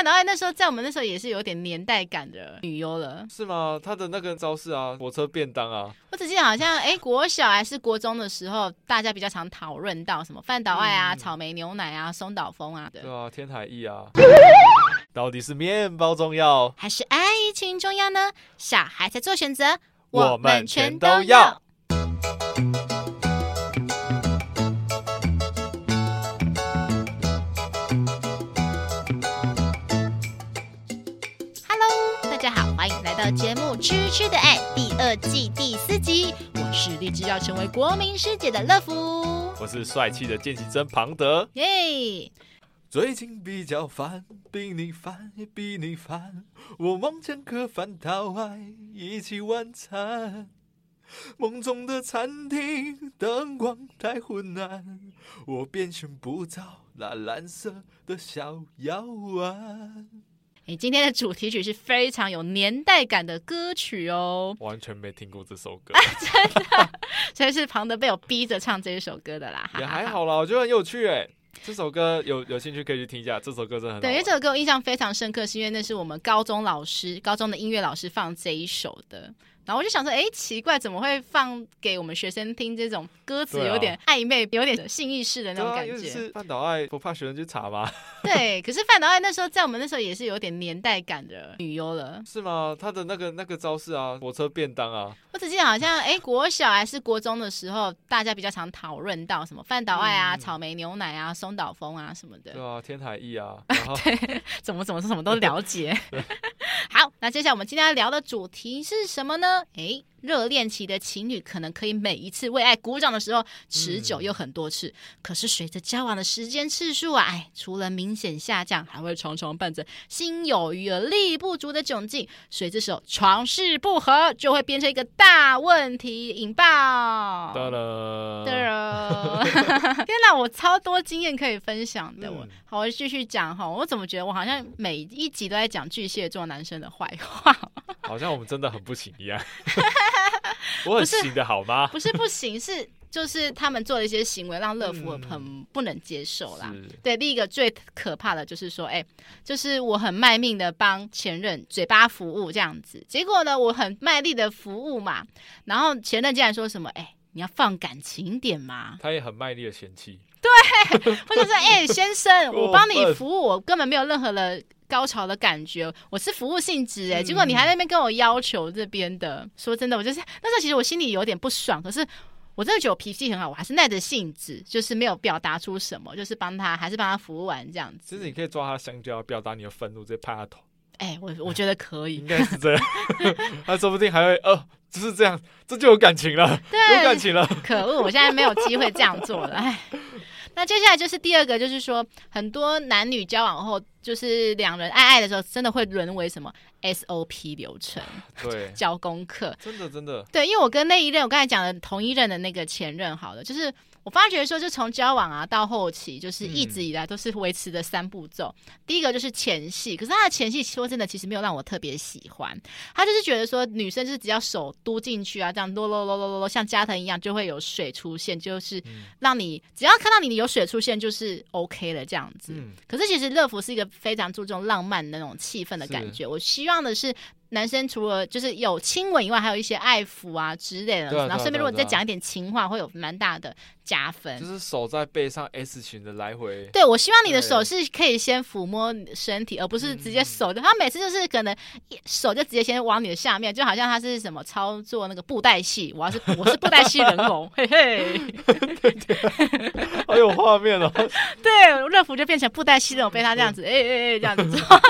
饭岛爱那时候在我们那时候也是有点年代感的女优了，是吗？她的那个招式啊，火车便当啊，我只记得好像哎、欸，国小还是国中的时候，大家比较常讨论到什么饭岛爱啊、嗯、草莓牛奶啊、松岛枫啊的，对啊，天海翼啊，到底是面包重要，还是爱情重要呢？小孩才做选择，我们全都要。节目《痴痴的爱》第二季第四集，我是立志要成为国民师姐的乐福，我是帅气的见习生庞德。耶！Yeah! 最近比较烦，比你烦也比你烦，我梦见颗饭岛爱一起晚餐，梦中的餐厅灯光太昏暗，我便选不着那蓝色的小药丸。你今天的主题曲是非常有年代感的歌曲哦，完全没听过这首歌，真的，所以是庞德被我逼着唱这一首歌的啦。也还好啦，我觉得很有趣哎，这首歌有有兴趣可以去听一下，这首歌真的很好。对，因为这首歌我印象非常深刻，是因为那是我们高中老师，高中的音乐老师放这一首的。然后我就想说，哎，奇怪，怎么会放给我们学生听这种歌词有点暧昧、啊、有点性意识的那种感觉？是饭岛爱不怕学生去查吗？对，可是饭岛爱那时候在我们那时候也是有点年代感的女优了，是吗？她的那个那个招式啊，火车便当啊，我只记得好像哎，国小还是国中的时候，大家比较常讨论到什么饭岛爱啊、嗯、草莓牛奶啊、松岛枫啊什么的。对啊，天海翼啊，然后 对，怎么怎么什么都了解。那接下来我们今天要聊的主题是什么呢？诶，热恋期的情侣可能可以每一次为爱鼓掌的时候持久又很多次，嗯、可是随着交往的时间次数啊，哎，除了明显下降，还会常常伴着心有余而力不足的窘境。所以这时候床事不合就会变成一个大问题，引爆。哒了，哒了，天哪，我超多经验可以分享的。我、嗯、好，我继续讲哈。我怎么觉得我好像每一集都在讲巨蟹座男生的坏话？好像我们真的很不行一样。我很行的好吗？不是不行，是就是他们做的一些行为让乐福很不能接受啦。嗯、对，第一个最可怕的就是说，哎、欸，就是我很卖命的帮前任嘴巴服务这样子，结果呢，我很卖力的服务嘛，然后前任竟然说什么，哎、欸，你要放感情点嘛。他也很卖力的嫌弃。对，或者说，哎、欸，先生，我帮你服务，我根本没有任何的。高潮的感觉，我是服务性质哎，结果你还在那边跟我要求这边的。嗯、说真的，我就是那时候其实我心里有点不爽，可是我真的觉得我脾气很好，我还是耐着性子，就是没有表达出什么，就是帮他，还是帮他服务完这样子。其实你可以抓他香蕉，表达你的愤怒，直接拍他头。哎、欸，我我觉得可以，应该是这样。他说不定还会哦，就是这样，这就有感情了，对有感情了。可恶，我现在没有机会这样做了，哎。那接下来就是第二个，就是说很多男女交往后，就是两人爱爱的时候，真的会沦为什么？SOP 流程？对，交功课，真的真的。对，因为我跟那一任，我刚才讲的同一任的那个前任，好了，就是。我发觉说，就从交往啊到后期，就是一直以来都是维持的三步骤。嗯、第一个就是前戏，可是他的前戏说真的，其实没有让我特别喜欢。他就是觉得说，女生就是只要手嘟进去啊，这样啰啰啰啰啰啰，像加藤一样，就会有水出现，就是让你只要看到你有水出现，就是 OK 了这样子。嗯、可是其实乐福是一个非常注重浪漫的那种气氛的感觉。我希望的是。男生除了就是有亲吻以外，还有一些爱抚啊之类的。然后顺便如果你再讲一点情话，会有蛮大的加分。就是手在背上 S 型的来回。对，我希望你的手是可以先抚摸你的身体，而不是直接手的。他每次就是可能手就直接先往你的下面，就好像他是什么操作那个布袋戏。我要是 我是布袋戏人偶，嘿嘿。对对，好有画面哦。对，乐福就变成布袋戏人偶，被他这样子，哎哎哎，这样子做。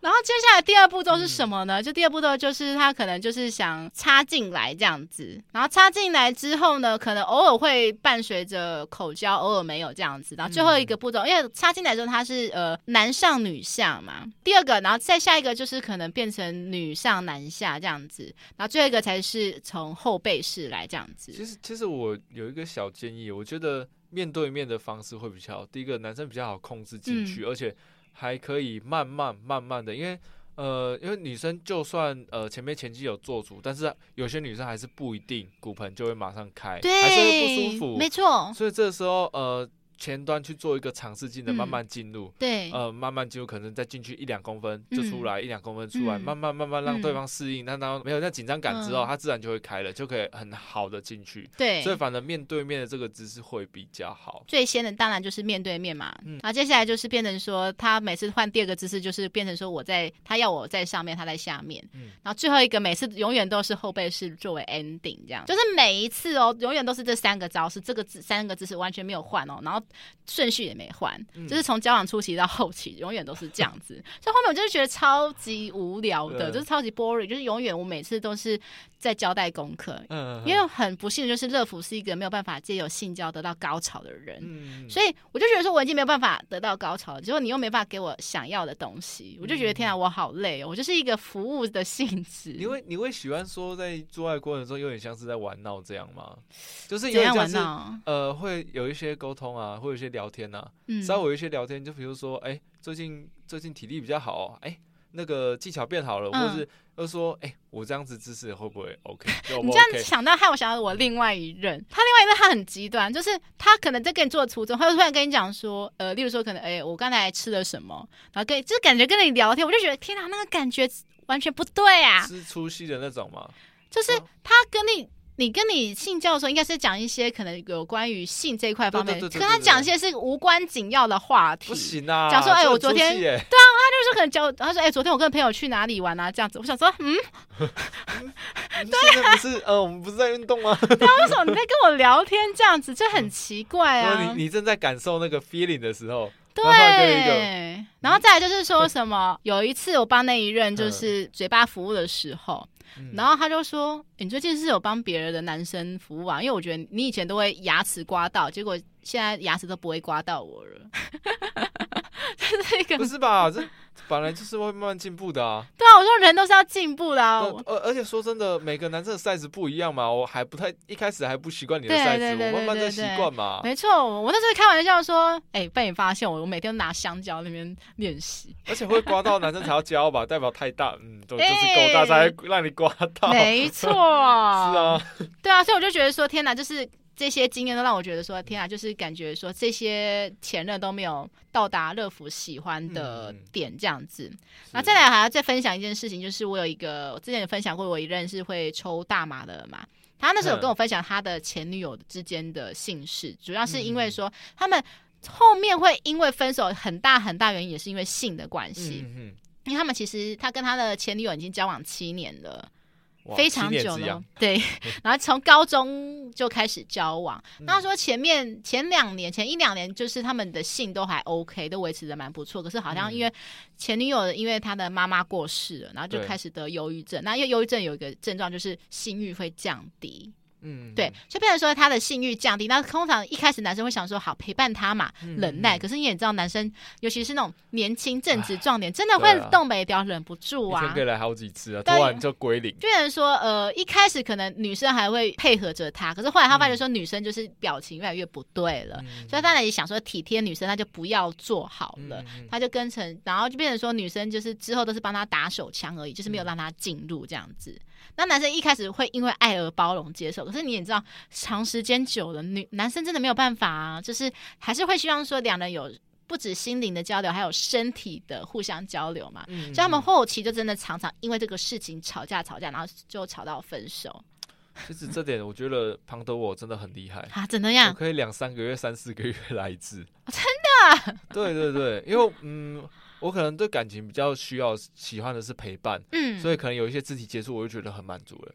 然后接下来第二步骤是什么呢？嗯、就第二步骤就是他可能就是想插进来这样子，然后插进来之后呢，可能偶尔会伴随着口交，偶尔没有这样子。然后最后一个步骤，嗯、因为插进来之后他是呃男上女下嘛，第二个，然后再下一个就是可能变成女上男下这样子，然后最后一个才是从后背式来这样子。其实其实我有一个小建议，我觉得面对面的方式会比较好。第一个，男生比较好控制进去，嗯、而且。还可以慢慢慢慢的，因为呃，因为女生就算呃前面前期有做足，但是有些女生还是不一定骨盆就会马上开，对还是会不舒服，没错。所以这个时候呃，前端去做一个尝试性的慢慢进入，对，呃，慢慢进入，可能再进去一两公分就出来，一两公分出来，慢慢慢慢让对方适应，那当没有那紧张感之后，他自然就会开了，就可以很好的进去。对，所以反正面对面的这个姿势会比较好。最先的当然就是面对面嘛，然后接下来就是变成说，他每次换第二个姿势，就是变成说我在他要我在上面，他在下面，然后最后一个每次永远都是后背式作为 ending，这样。就是每一次哦，永远都是这三个招式，这个姿三个姿势完全没有换哦，然后顺序也没换，就是从交往初期到后期，永远都是这样子。所以后面我就是觉得超级无聊的，就是超级 boring，就是永远我每次都是在交代功课。嗯，因为很不幸的就是乐福是一个没有办法借由性交得到高潮的人，嗯所以我就觉得说我已经没有办法得到高潮了，结果你又没办法给我想要的东西，我就觉得天啊，我好累哦，我就是一个服务的性质。你会你会喜欢说在做爱过程中有点像是在玩闹这样吗？就是有点玩闹呃会有一些沟通啊，会有一些聊天啊，稍微有一些聊天，就比如说哎。最近最近体力比较好，哎、欸，那个技巧变好了，嗯、或者是又说，哎、欸，我这样子姿势会不会 OK？, 你这样想到，害我想到我另外一任，他另外一任他很极端，就是他可能在跟你做初中，他就突然跟你讲说，呃，例如说可能，哎、欸，我刚才吃了什么，然后跟就是感觉跟你聊天，我就觉得天哪，那个感觉完全不对啊，是粗细的那种吗？就是他跟你。你跟你性交的时候，应该是讲一些可能有关于性这一块方面，跟他讲一些是无关紧要的话题。不行啊！讲说，哎，我昨天对啊，他就是可能教，他说，哎，昨天我跟朋友去哪里玩啊？这样子，我想说，嗯，对啊，不是，呃，我们不是在运动吗？对啊，为什么你在跟我聊天这样子，就很奇怪啊。你你正在感受那个 feeling 的时候，对，然后再来就是说什么？有一次我帮那一任就是嘴巴服务的时候。然后他就说：“你最近是有帮别人的男生服务啊？因为我觉得你以前都会牙齿刮到，结果现在牙齿都不会刮到我了。”这是一个不是吧？这。本来就是会慢慢进步的啊！对啊，我说人都是要进步的啊！而而且说真的，每个男生的 size 不一样嘛，我还不太一开始还不习惯你的 size，我慢慢在习惯嘛。没错，我那时候开玩笑说，哎，被你发现我，我每天都拿香蕉那边练习，而且会刮到男生才要教吧，代表太大，嗯，都就是够大才让你刮到。没错，是啊，对啊，所以我就觉得说，天哪，就是。这些经验都让我觉得说，天啊，就是感觉说这些前任都没有到达乐福喜欢的点这样子。那、嗯、再来还要再分享一件事情，就是我有一个我之前有分享过，我一任是会抽大麻的嘛。他那时候有跟我分享他的前女友之间的性事，主要是因为说他们后面会因为分手，很大很大原因也是因为性的关系。因为他们其实他跟他的前女友已经交往七年了。非常久了，对，然后从高中就开始交往。那他说前面前两年、前一两年，就是他们的性都还 OK，都维持的蛮不错。可是好像因为前女友因为她的妈妈过世了，然后就开始得忧郁症。那因为忧郁症有一个症状就是性欲会降低。嗯，对，所以变成说他的性欲降低，那通常一开始男生会想说好陪伴他嘛，忍耐。可是你也知道，男生尤其是那种年轻正值壮年，真的会冻未条，忍不住啊。可以来好几次啊，突然就归零。变成说，呃，一开始可能女生还会配合着他，可是后来他发觉说女生就是表情越来越不对了，所以他也想说体贴女生，他就不要做好了，他就跟成，然后就变成说女生就是之后都是帮他打手枪而已，就是没有让他进入这样子。那男生一开始会因为爱而包容接受，可是你也知道，长时间久了，女男生真的没有办法啊，就是还是会希望说两人有不止心灵的交流，还有身体的互相交流嘛。嗯，所以他们后期就真的常常因为这个事情吵架吵架，然后就吵到分手。其实这点我觉得庞德我真的很厉害 啊，怎么样？我可以两三个月、三四个月来一次，哦，真的？对对对，因为嗯。我可能对感情比较需要喜欢的是陪伴，嗯，所以可能有一些肢体接触，我就觉得很满足了。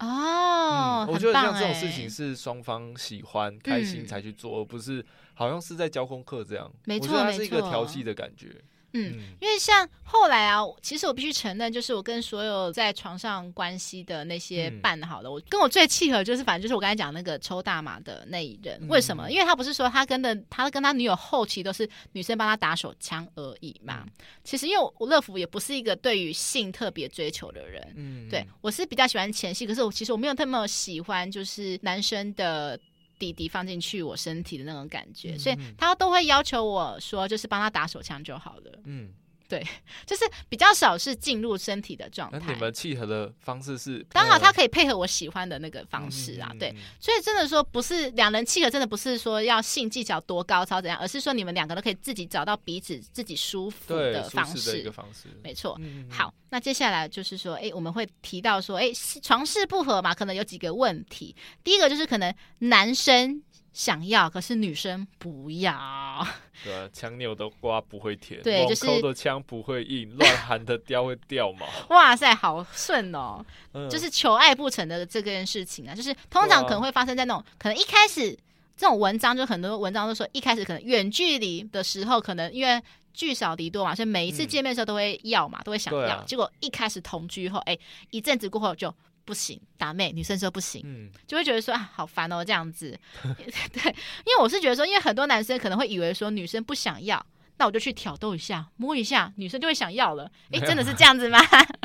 哦，嗯，我觉得像这种事情是双方喜欢、开心才去做，而不是好像是在交功课这样。没错，我觉得它是一个调剂的感觉。嗯，因为像后来啊，其实我必须承认，就是我跟所有在床上关系的那些伴好了，嗯、我跟我最契合就是，反正就是我刚才讲那个抽大麻的那一人。为什么？因为他不是说他跟的，他跟他女友后期都是女生帮他打手枪而已嘛。其实因为我乐福也不是一个对于性特别追求的人，嗯，对我是比较喜欢前戏，可是我其实我没有那么喜欢就是男生的。弟弟放进去我身体的那种感觉，嗯、所以他都会要求我说，就是帮他打手枪就好了。嗯，对，就是比较少是进入身体的状态。那你们契合的方式是刚好，他可以配合我喜欢的那个方式啊。嗯、对，所以真的说不是两人契合，真的不是说要性技巧多高超怎样，而是说你们两个都可以自己找到彼此自己舒服的方式。的一个方式，没错。嗯、好，那接下来就是说，哎，我们会提到说，哎，床事不合嘛，可能有几个问题。第一个就是可能男生。想要，可是女生不要。对啊，强扭的瓜不会甜，对，就是抠的枪不会硬，乱喊的雕会掉毛。哇塞，好顺哦！嗯、就是求爱不成的这件事情啊，就是通常可能会发生在那种，啊、可能一开始这种文章就很多文章都说，一开始可能远距离的时候，可能因为聚少离多嘛，所以每一次见面的时候都会要嘛，嗯、都会想要。啊、结果一开始同居后，哎，一阵子过后就。不行，打妹女生说不行，嗯，就会觉得说啊，好烦哦，这样子，对，因为我是觉得说，因为很多男生可能会以为说女生不想要，那我就去挑逗一下，摸一下，女生就会想要了，哎，真的是这样子吗？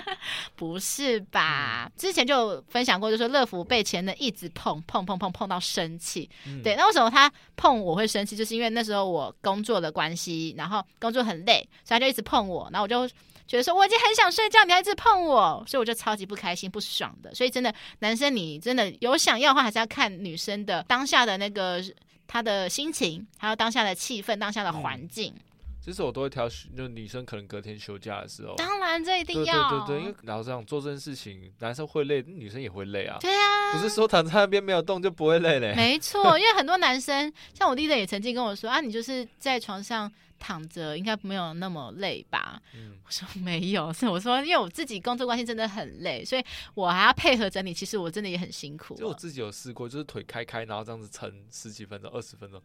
不是吧？嗯、之前就分享过，就说乐福被前任一直碰碰碰碰碰到生气，嗯、对，那为什么他碰我会生气？就是因为那时候我工作的关系，然后工作很累，所以他就一直碰我，然后我就。觉得说我已经很想睡觉，你还一直碰我，所以我就超级不开心、不爽的。所以真的，男生你真的有想要的话，还是要看女生的当下的那个她的心情，还有当下的气氛、当下的环境。嗯、其实我都会挑，就女生可能隔天休假的时候。当然，这一定要。对对对，因为老这样做这件事情，男生会累，女生也会累啊。对啊，不是说躺在那边没有动就不会累嘞。没错，因为很多男生，像我弟弟也曾经跟我说啊，你就是在床上。躺着应该没有那么累吧？嗯、我说没有，是我说，因为我自己工作关系真的很累，所以我还要配合整理。其实我真的也很辛苦。就我自己有试过，就是腿开开，然后这样子撑十几分钟、二十分钟，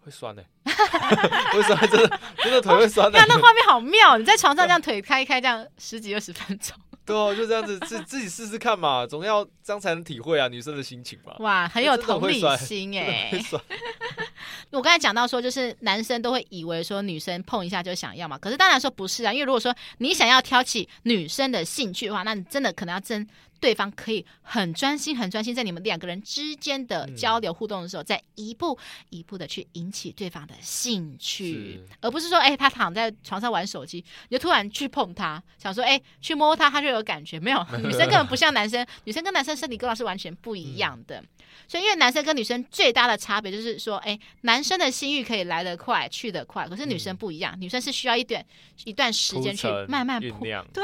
会酸 的、欸。为什么真的真的腿会酸的、欸？看那画面好妙，你在床上这样腿开开，这样十几二十分钟。对哦，就这样子自自己试试看嘛，总要这样才能体会啊女生的心情嘛。哇，很有同理心哎。我刚才讲到说，就是男生都会以为说女生碰一下就想要嘛，可是当然说不是啊，因为如果说你想要挑起女生的兴趣的话，那你真的可能要真。对方可以很专心、很专心，在你们两个人之间的交流互动的时候，嗯、再一步一步的去引起对方的兴趣，而不是说，哎，他躺在床上玩手机，你就突然去碰他，想说，哎，去摸他，他就有感觉。没有，女生根本不像男生，女生跟男生身体构造是完全不一样的。嗯、所以，因为男生跟女生最大的差别就是说，哎，男生的性欲可以来得快，去得快，可是女生不一样，嗯、女生是需要一点一段时间去慢慢铺。对，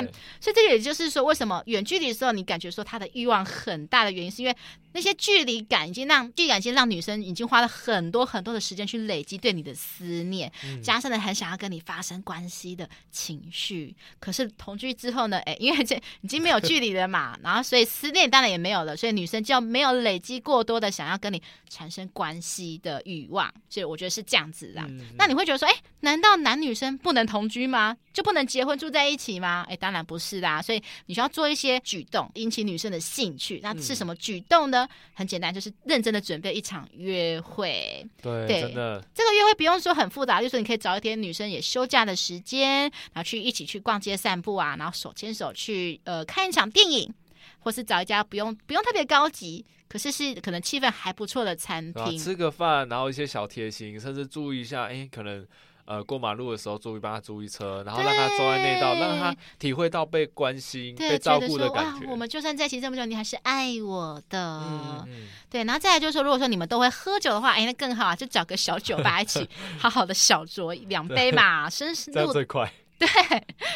对所以这个也就是说，为什么远距离的时候，你感觉说他的欲望很大的原因，是因为那些距离感已经让距离感已经让女生已经花了很多很多的时间去累积对你的思念，嗯、加上了很想要跟你发生关系的情绪。可是同居之后呢？哎，因为这已经没有距离了嘛，然后所以思念当然也没有了，所以女生就没有累积过多的想要跟你产生关系的欲望。所以我觉得是这样子啦。嗯、那你会觉得说，哎，难道男女生不能同居吗？就不能结婚住在一起吗？哎，当然不是啦。所以你需要做一些举动。引起女生的兴趣，那是什么举动呢？嗯、很简单，就是认真的准备一场约会。对，对真的，这个约会不用说很复杂，就是你可以找一天女生也休假的时间，然后去一起去逛街散步啊，然后手牵手去呃看一场电影，或是找一家不用不用特别高级，可是是可能气氛还不错的餐厅，吃个饭，然后一些小贴心，甚至注意一下，哎，可能。呃，过马路的时候注意帮他注意车，然后让他坐在那道，让他体会到被关心、被照顾的感觉。我们就算在一起这么久，你还是爱我的。嗯嗯、对，然后再来就是说，如果说你们都会喝酒的话，哎，那更好啊，就找个小酒吧一起 好好的小酌两杯嘛，深入这样最快。对，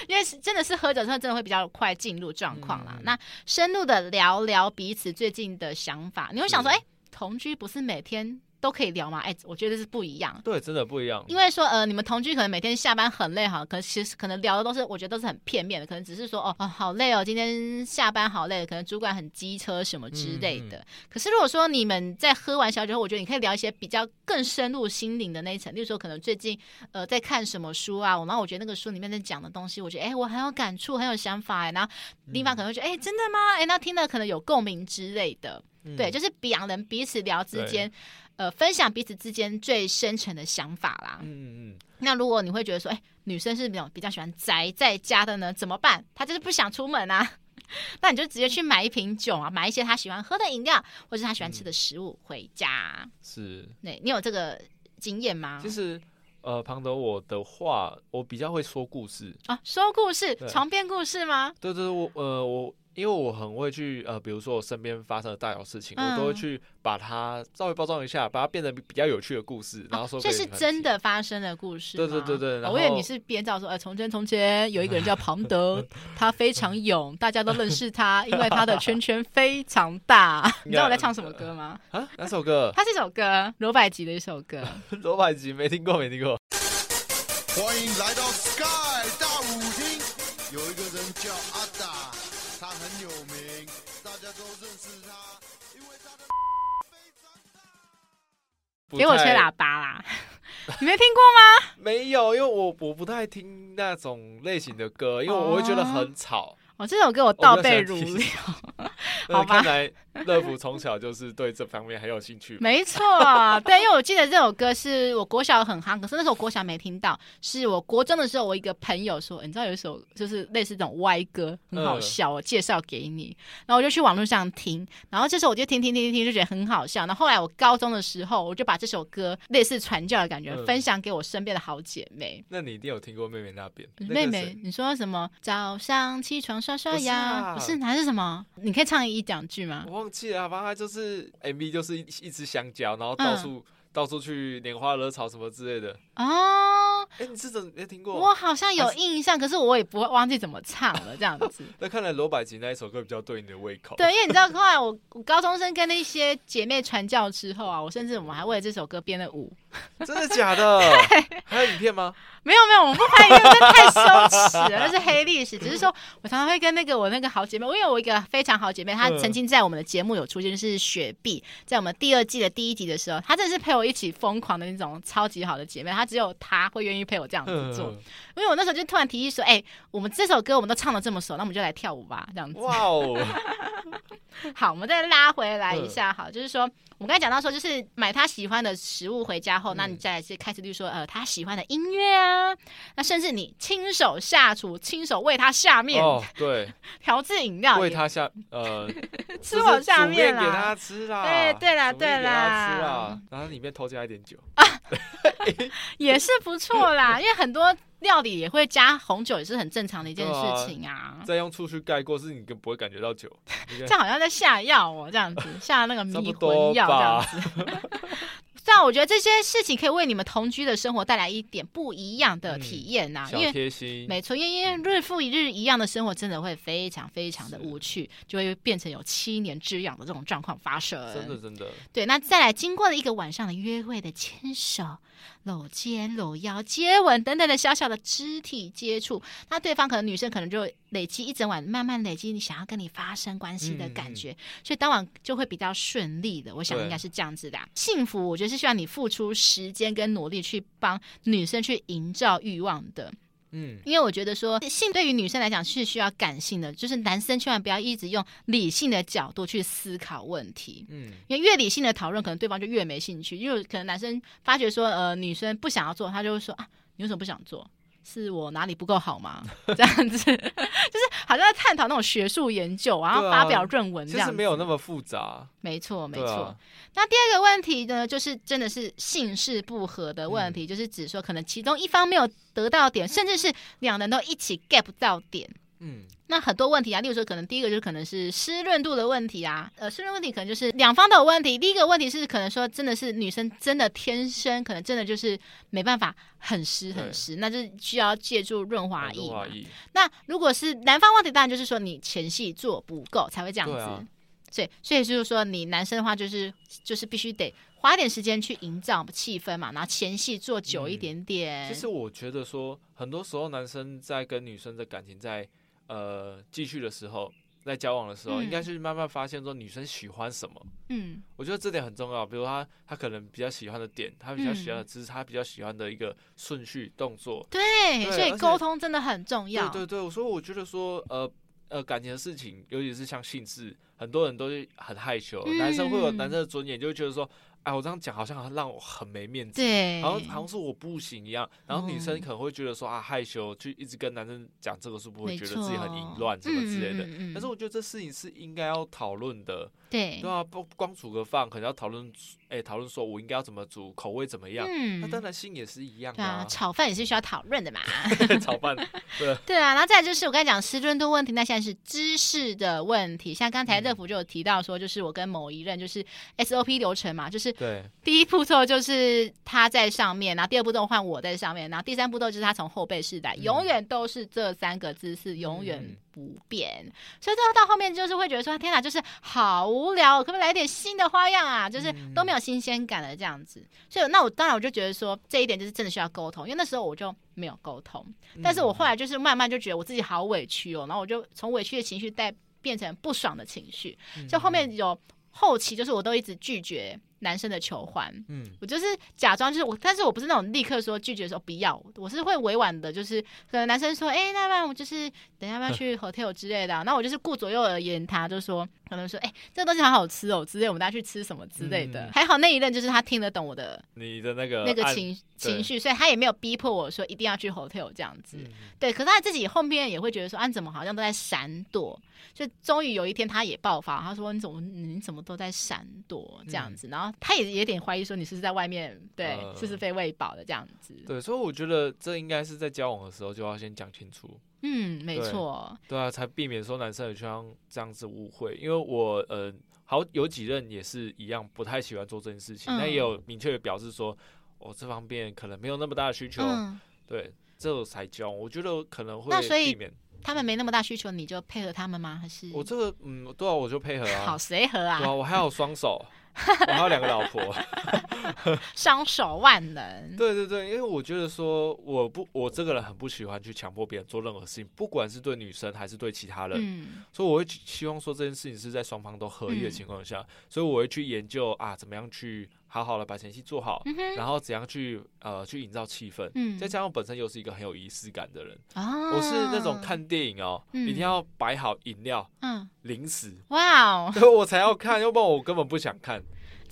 因为真的是喝酒之后，真的会比较快进入状况啦。嗯、那深入的聊聊彼此最近的想法，你会想说，哎是，同居不是每天。都可以聊吗？哎，我觉得是不一样。对，真的不一样。因为说，呃，你们同居可能每天下班很累哈，可其实可能聊的都是，我觉得都是很片面的，可能只是说，哦，哦，好累哦，今天下班好累，可能主管很机车什么之类的。可是如果说你们在喝完小酒后，我觉得你可以聊一些比较更深入心灵的那一层，例如说可能最近呃在看什么书啊，然后我觉得那个书里面在讲的东西，我觉得哎，我很有感触，很有想法哎，然后另一方可能会觉得哎，真的吗？哎，那听了可能有共鸣之类的。嗯、对，就是两人彼此聊之间。呃，分享彼此之间最深沉的想法啦。嗯嗯嗯。那如果你会觉得说，哎，女生是那种比较喜欢宅在家的呢，怎么办？她就是不想出门啊。那你就直接去买一瓶酒啊，买一些她喜欢喝的饮料，或者她喜欢吃的食物回家。是。那，你有这个经验吗？其实，呃，庞德我的话，我比较会说故事啊，说故事，床边故事吗？对对对，我呃我。因为我很会去呃，比如说我身边发生的大小事情，嗯、我都会去把它稍微包装一下，把它变成比较有趣的故事，然后说、哦、这是真的发生的故事。对对对对，我以为你是编造说，呃，从前从前有一个人叫庞德，他非常勇，大家都认识他，因为他的圈圈非常大。你知道我在唱什么歌吗？啊，哪首歌？它是一首歌，罗百吉的一首歌。罗百吉没听过，没听过。欢迎来到 Sky 大舞厅，有一个人叫阿很有名，大家都认识他，因为他的 非常大。给我吹喇叭啦！你没听过吗？没有，因为我我不太听那种类型的歌，因为我会觉得很吵。哦，这首歌我倒背如流。好吧，看来乐福从小就是对这方面很有兴趣。没错，对，因为我记得这首歌是我国小很夯，可是那时候国小没听到，是我国中的时候，我一个朋友说，你知道有一首就是类似这种歪歌，很好笑，我介绍给你，然后我就去网络上听，然后这时候我就听听听听听，就觉得很好笑。然后，后来我高中的时候，我就把这首歌类似传教的感觉分享给我身边的好姐妹。那你一定有听过妹妹那边？妹妹，你说什么？早上起床刷刷牙，不是还是什么？你可以唱一。两句吗？我忘记了，反正他就是 MV，就是一一只香蕉，然后到处、嗯、到处去拈花惹草什么之类的哦。哎、欸，你是怎没听过？我好像有印象，是可是我也不会忘记怎么唱了，这样子。那看来罗百吉那一首歌比较对你的胃口。对，因为你知道，后来我我高中生跟那些姐妹传教之后啊，我甚至我们还为了这首歌编了舞。真的假的？对还有影片吗？没有没有，我们不拍影片，这太羞耻了，那是黑历史。只是说我常常会跟那个我那个好姐妹，因为我一个非常好姐妹，她曾经在我们的节目有出现，就是雪碧，在我们第二季的第一集的时候，她真的是陪我一起疯狂的那种超级好的姐妹。她只有她会愿意陪我这样子做，因为我那时候就突然提议说，哎、欸，我们这首歌我们都唱得这么熟，那我们就来跳舞吧，这样子。哇哦！好，我们再拉回来一下，好，就是说我刚才讲到说，就是买他喜欢的食物回家后，那你再开始就说，呃，他喜欢的音乐啊。那甚至你亲手下厨，亲手为他下面，哦，对，调制饮料，为他下，呃，吃我下面啦，给他吃啦，对对啦对啦，吃啦，然后里面偷加一点酒。啊，也是不错啦，因为很多料理也会加红酒，也是很正常的一件事情啊。再用醋去盖过，是你更不会感觉到酒，这好像在下药哦，这样子 下那个迷魂药这样子。这样，我觉得这些事情可以为你们同居的生活带来一点不一样的体验呐、啊。因为贴心，没错，因为因为日复一日一样的生活，真的会非常非常的无趣，就会变成有七年之痒的这种状况发生。真的，真的。对，那再来经过了一个晚上的约会的牵手。搂肩、搂腰、接吻等等的小小的肢体接触，那对方可能女生可能就累积一整晚，慢慢累积你想要跟你发生关系的感觉，所以当晚就会比较顺利的。我想应该是这样子的、幸福，我觉得是需要你付出时间跟努力去帮女生去营造欲望的。嗯，因为我觉得说性对于女生来讲是需要感性的，就是男生千万不要一直用理性的角度去思考问题。嗯，因为越理性的讨论，可能对方就越没兴趣。因为可能男生发觉说，呃，女生不想要做，他就会说啊，你为什么不想做？是我哪里不够好吗？这样子，就是好像在探讨那种学术研究，然后发表论文这样啊。其实没有那么复杂。没错，没错。啊、那第二个问题呢，就是真的是性氏不合的问题，嗯、就是指说可能其中一方没有得到点，甚至是两人都一起不到点。嗯，那很多问题啊，例如说，可能第一个就是可能是湿润度的问题啊，呃，湿润问题可能就是两方都有问题。第一个问题是可能说真的是女生真的天生可能真的就是没办法很湿很湿，那就需要借助润滑液。润滑液。那如果是男方问题，当然就是说你前戏做不够才会这样子。啊、所以，所以就是说你男生的话就是就是必须得花点时间去营造气氛嘛，然后前戏做久一点点。嗯、其实我觉得说很多时候男生在跟女生的感情在。呃，继续的时候，在交往的时候，嗯、应该是慢慢发现说女生喜欢什么。嗯，我觉得这点很重要。比如她，她可能比较喜欢的点，她比较喜欢的姿势，她、嗯、比较喜欢的一个顺序动作。对，对所以沟通真的很重要。对对对，所以我觉得说，呃呃，感情的事情，尤其是像性事，很多人都是很害羞，嗯、男生会有男生的尊严，就会觉得说。哎，我这样讲好像让我很没面子，对，好像好像是我不行一样。然后女生可能会觉得说啊害羞，就一直跟男生讲这个，是不会觉得自己很淫乱什么之类的。但是我觉得这事情是应该要讨论的，对，对啊，不光煮个饭，可能要讨论，哎，讨论说我应该要怎么煮，口味怎么样。嗯，那当然性也是一样啊，炒饭也是需要讨论的嘛。炒饭，对对啊。然后再就是我刚才讲湿润度问题，那现在是知识的问题。像刚才乐福就有提到说，就是我跟某一任就是 SOP 流程嘛，就是对第一。步骤就是他在上面，然后第二步骤换我在上面，然后第三步骤就是他从后背试戴，永远都是这三个姿势，永远不变。嗯、所以最后到后面就是会觉得说，天哪，就是好无聊，可不可以来点新的花样啊？就是都没有新鲜感了这样子。所以那我当然我就觉得说，这一点就是真的需要沟通，因为那时候我就没有沟通，但是我后来就是慢慢就觉得我自己好委屈哦，然后我就从委屈的情绪带变成不爽的情绪，就后面有后期就是我都一直拒绝。男生的求欢，嗯，我就是假装就是我，但是我不是那种立刻说拒绝的时候不要，我是会委婉的，就是可能男生说，哎、欸，那不然我就是等一下要不要去 hotel 之类的、啊，那我就是顾左右而言他，就说可能说，哎、欸，这个东西好好吃哦之类，我们大家去吃什么之类的。嗯、还好那一任就是他听得懂我的你的那个那个情情绪，所以他也没有逼迫我说一定要去 hotel 这样子。嗯、对，可是他自己后面也会觉得说，啊，怎么好像都在闪躲？就终于有一天他也爆发，他说你怎么你怎么都在闪躲这样子，嗯、然后。他也有点怀疑说你是不是在外面对，呃、是不是非喂饱的这样子？对，所以我觉得这应该是在交往的时候就要先讲清楚。嗯，没错。对啊，才避免说男生也像这样子误会。因为我呃，好有几任也是一样，不太喜欢做这件事情，但、嗯、也有明确的表示说，我、哦、这方面可能没有那么大的需求。嗯、对，这种才交。我觉得可能会避免他们没那么大需求，你就配合他们吗？还是我这个嗯，对啊，我就配合啊。好随和啊。对啊，我还有双手。我还有两个老婆，双手万能。对对对，因为我觉得说，我不，我这个人很不喜欢去强迫别人做任何事情，不管是对女生还是对其他人。嗯，所以我会希望说这件事情是在双方都合意的情况下，嗯、所以我会去研究啊，怎么样去。好好的把前戏做好，嗯、然后怎样去呃去营造气氛，嗯，再加上我本身又是一个很有仪式感的人，啊、我是那种看电影哦，嗯、一定要摆好饮料、嗯，零食，哇哦，我才要看，要不然我根本不想看。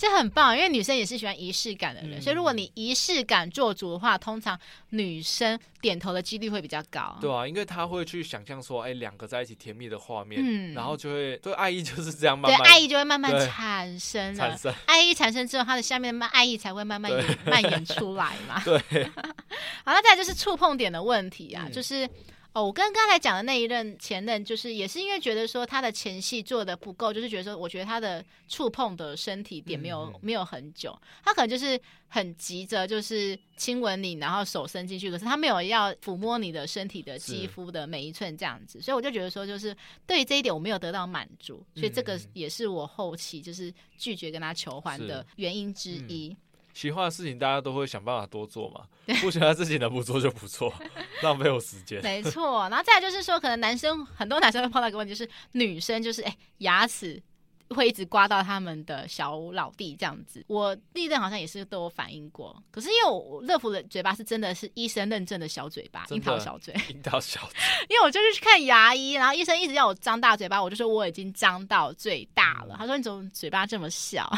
这很棒，因为女生也是喜欢仪式感的人，嗯、所以如果你仪式感做足的话，通常女生点头的几率会比较高。对啊，因为她会去想象说，哎，两个在一起甜蜜的画面，嗯，然后就会对爱意就是这样慢慢，对爱意就会慢慢产生了，产生爱意产生之后，它的下面的爱意才会慢慢 对蔓延出来嘛。对，好，那再来就是触碰点的问题啊，嗯、就是。哦，我跟刚才讲的那一任前任，就是也是因为觉得说他的前戏做的不够，就是觉得说，我觉得他的触碰的身体点没有、嗯、没有很久，他可能就是很急着就是亲吻你，然后手伸进去，可是他没有要抚摸你的身体的肌肤的每一寸这样子，所以我就觉得说，就是对于这一点我没有得到满足，所以这个也是我后期就是拒绝跟他求欢的原因之一。喜欢的事情，大家都会想办法多做嘛。不喜欢的事情，能不做就不做，浪费我时间。没错，然后再来就是说，可能男生很多男生会碰到一个问题，就是女生就是哎、欸、牙齿。会一直刮到他们的小老弟这样子，我地震好像也是都有反映过。可是因为我乐福的嘴巴是真的是医生认证的小嘴巴，樱桃小嘴，樱桃小嘴。因为我就是去看牙医，然后医生一直要我张大嘴巴，我就说我已经张到最大了。他说你怎么嘴巴这么小？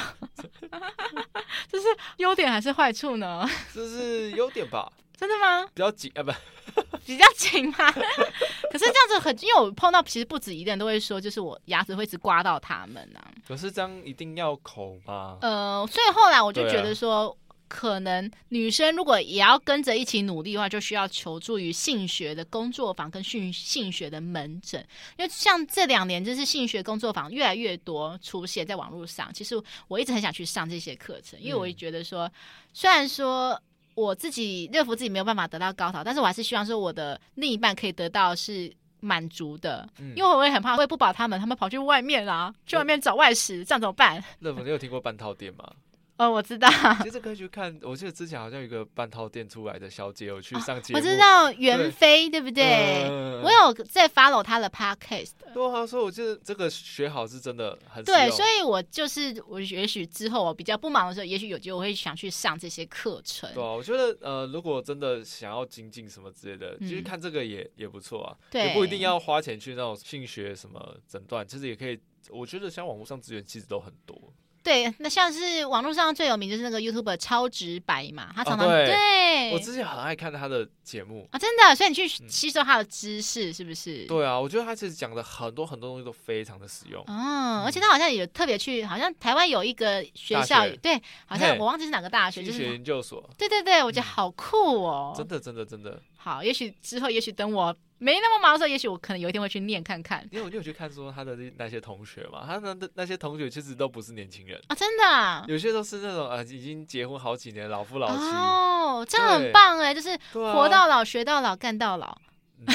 这是优点还是坏处呢？这是优点吧。真的吗？比较紧啊，不，比较紧吗？可是这样子很，因为我碰到其实不止一个人都会说，就是我牙齿会一直刮到他们啊。可是这样一定要口吗？呃，所以后来我就觉得说，啊、可能女生如果也要跟着一起努力的话，就需要求助于性学的工作坊跟性性学的门诊，因为像这两年就是性学工作坊越来越多出现在网络上。其实我一直很想去上这些课程，因为我也觉得说，嗯、虽然说。我自己乐福自己没有办法得到高潮，但是我还是希望说我的另一半可以得到是满足的，嗯、因为我也很怕会不保他们，他们跑去外面啊，去外面找外食，这样怎么办？乐福，你有听过半套店吗？哦，我知道。其实可以去看，我记得之前好像有一个半套店出来的小姐有去上节目，哦、我知道袁飞对，对不对？嗯、我有在 follow 他的 podcast。对啊，所以我觉得这个学好是真的很对，所以我就是我也许之后我比较不忙的时候，也许有机会我会想去上这些课程。对啊，我觉得呃，如果真的想要精进什么之类的，其实、嗯、看这个也也不错啊，对，也不一定要花钱去那种性学什么诊断，其实也可以。我觉得像网络上资源其实都很多。对，那像是网络上最有名就是那个 YouTuber 超直白嘛，他常常、哦、对，对我之前很爱看他的节目啊，真的，所以你去吸收他的知识、嗯、是不是？对啊，我觉得他其实讲的很多很多东西都非常的实用。哦、嗯，而且他好像也特别去，好像台湾有一个学校，学对，好像我忘记是哪个大学，就是研究所。对对对，我觉得好酷哦，真的真的真的。好，也许之后，也许等我。没那么忙的时候，也许我可能有一天会去念看看。因为我就有去看说他的那些同学嘛，他的那些同学其实都不是年轻人啊，真的、啊，有些都是那种啊已经结婚好几年老夫老妻哦，这样很棒哎，就是活到老学到老干到老，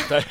对，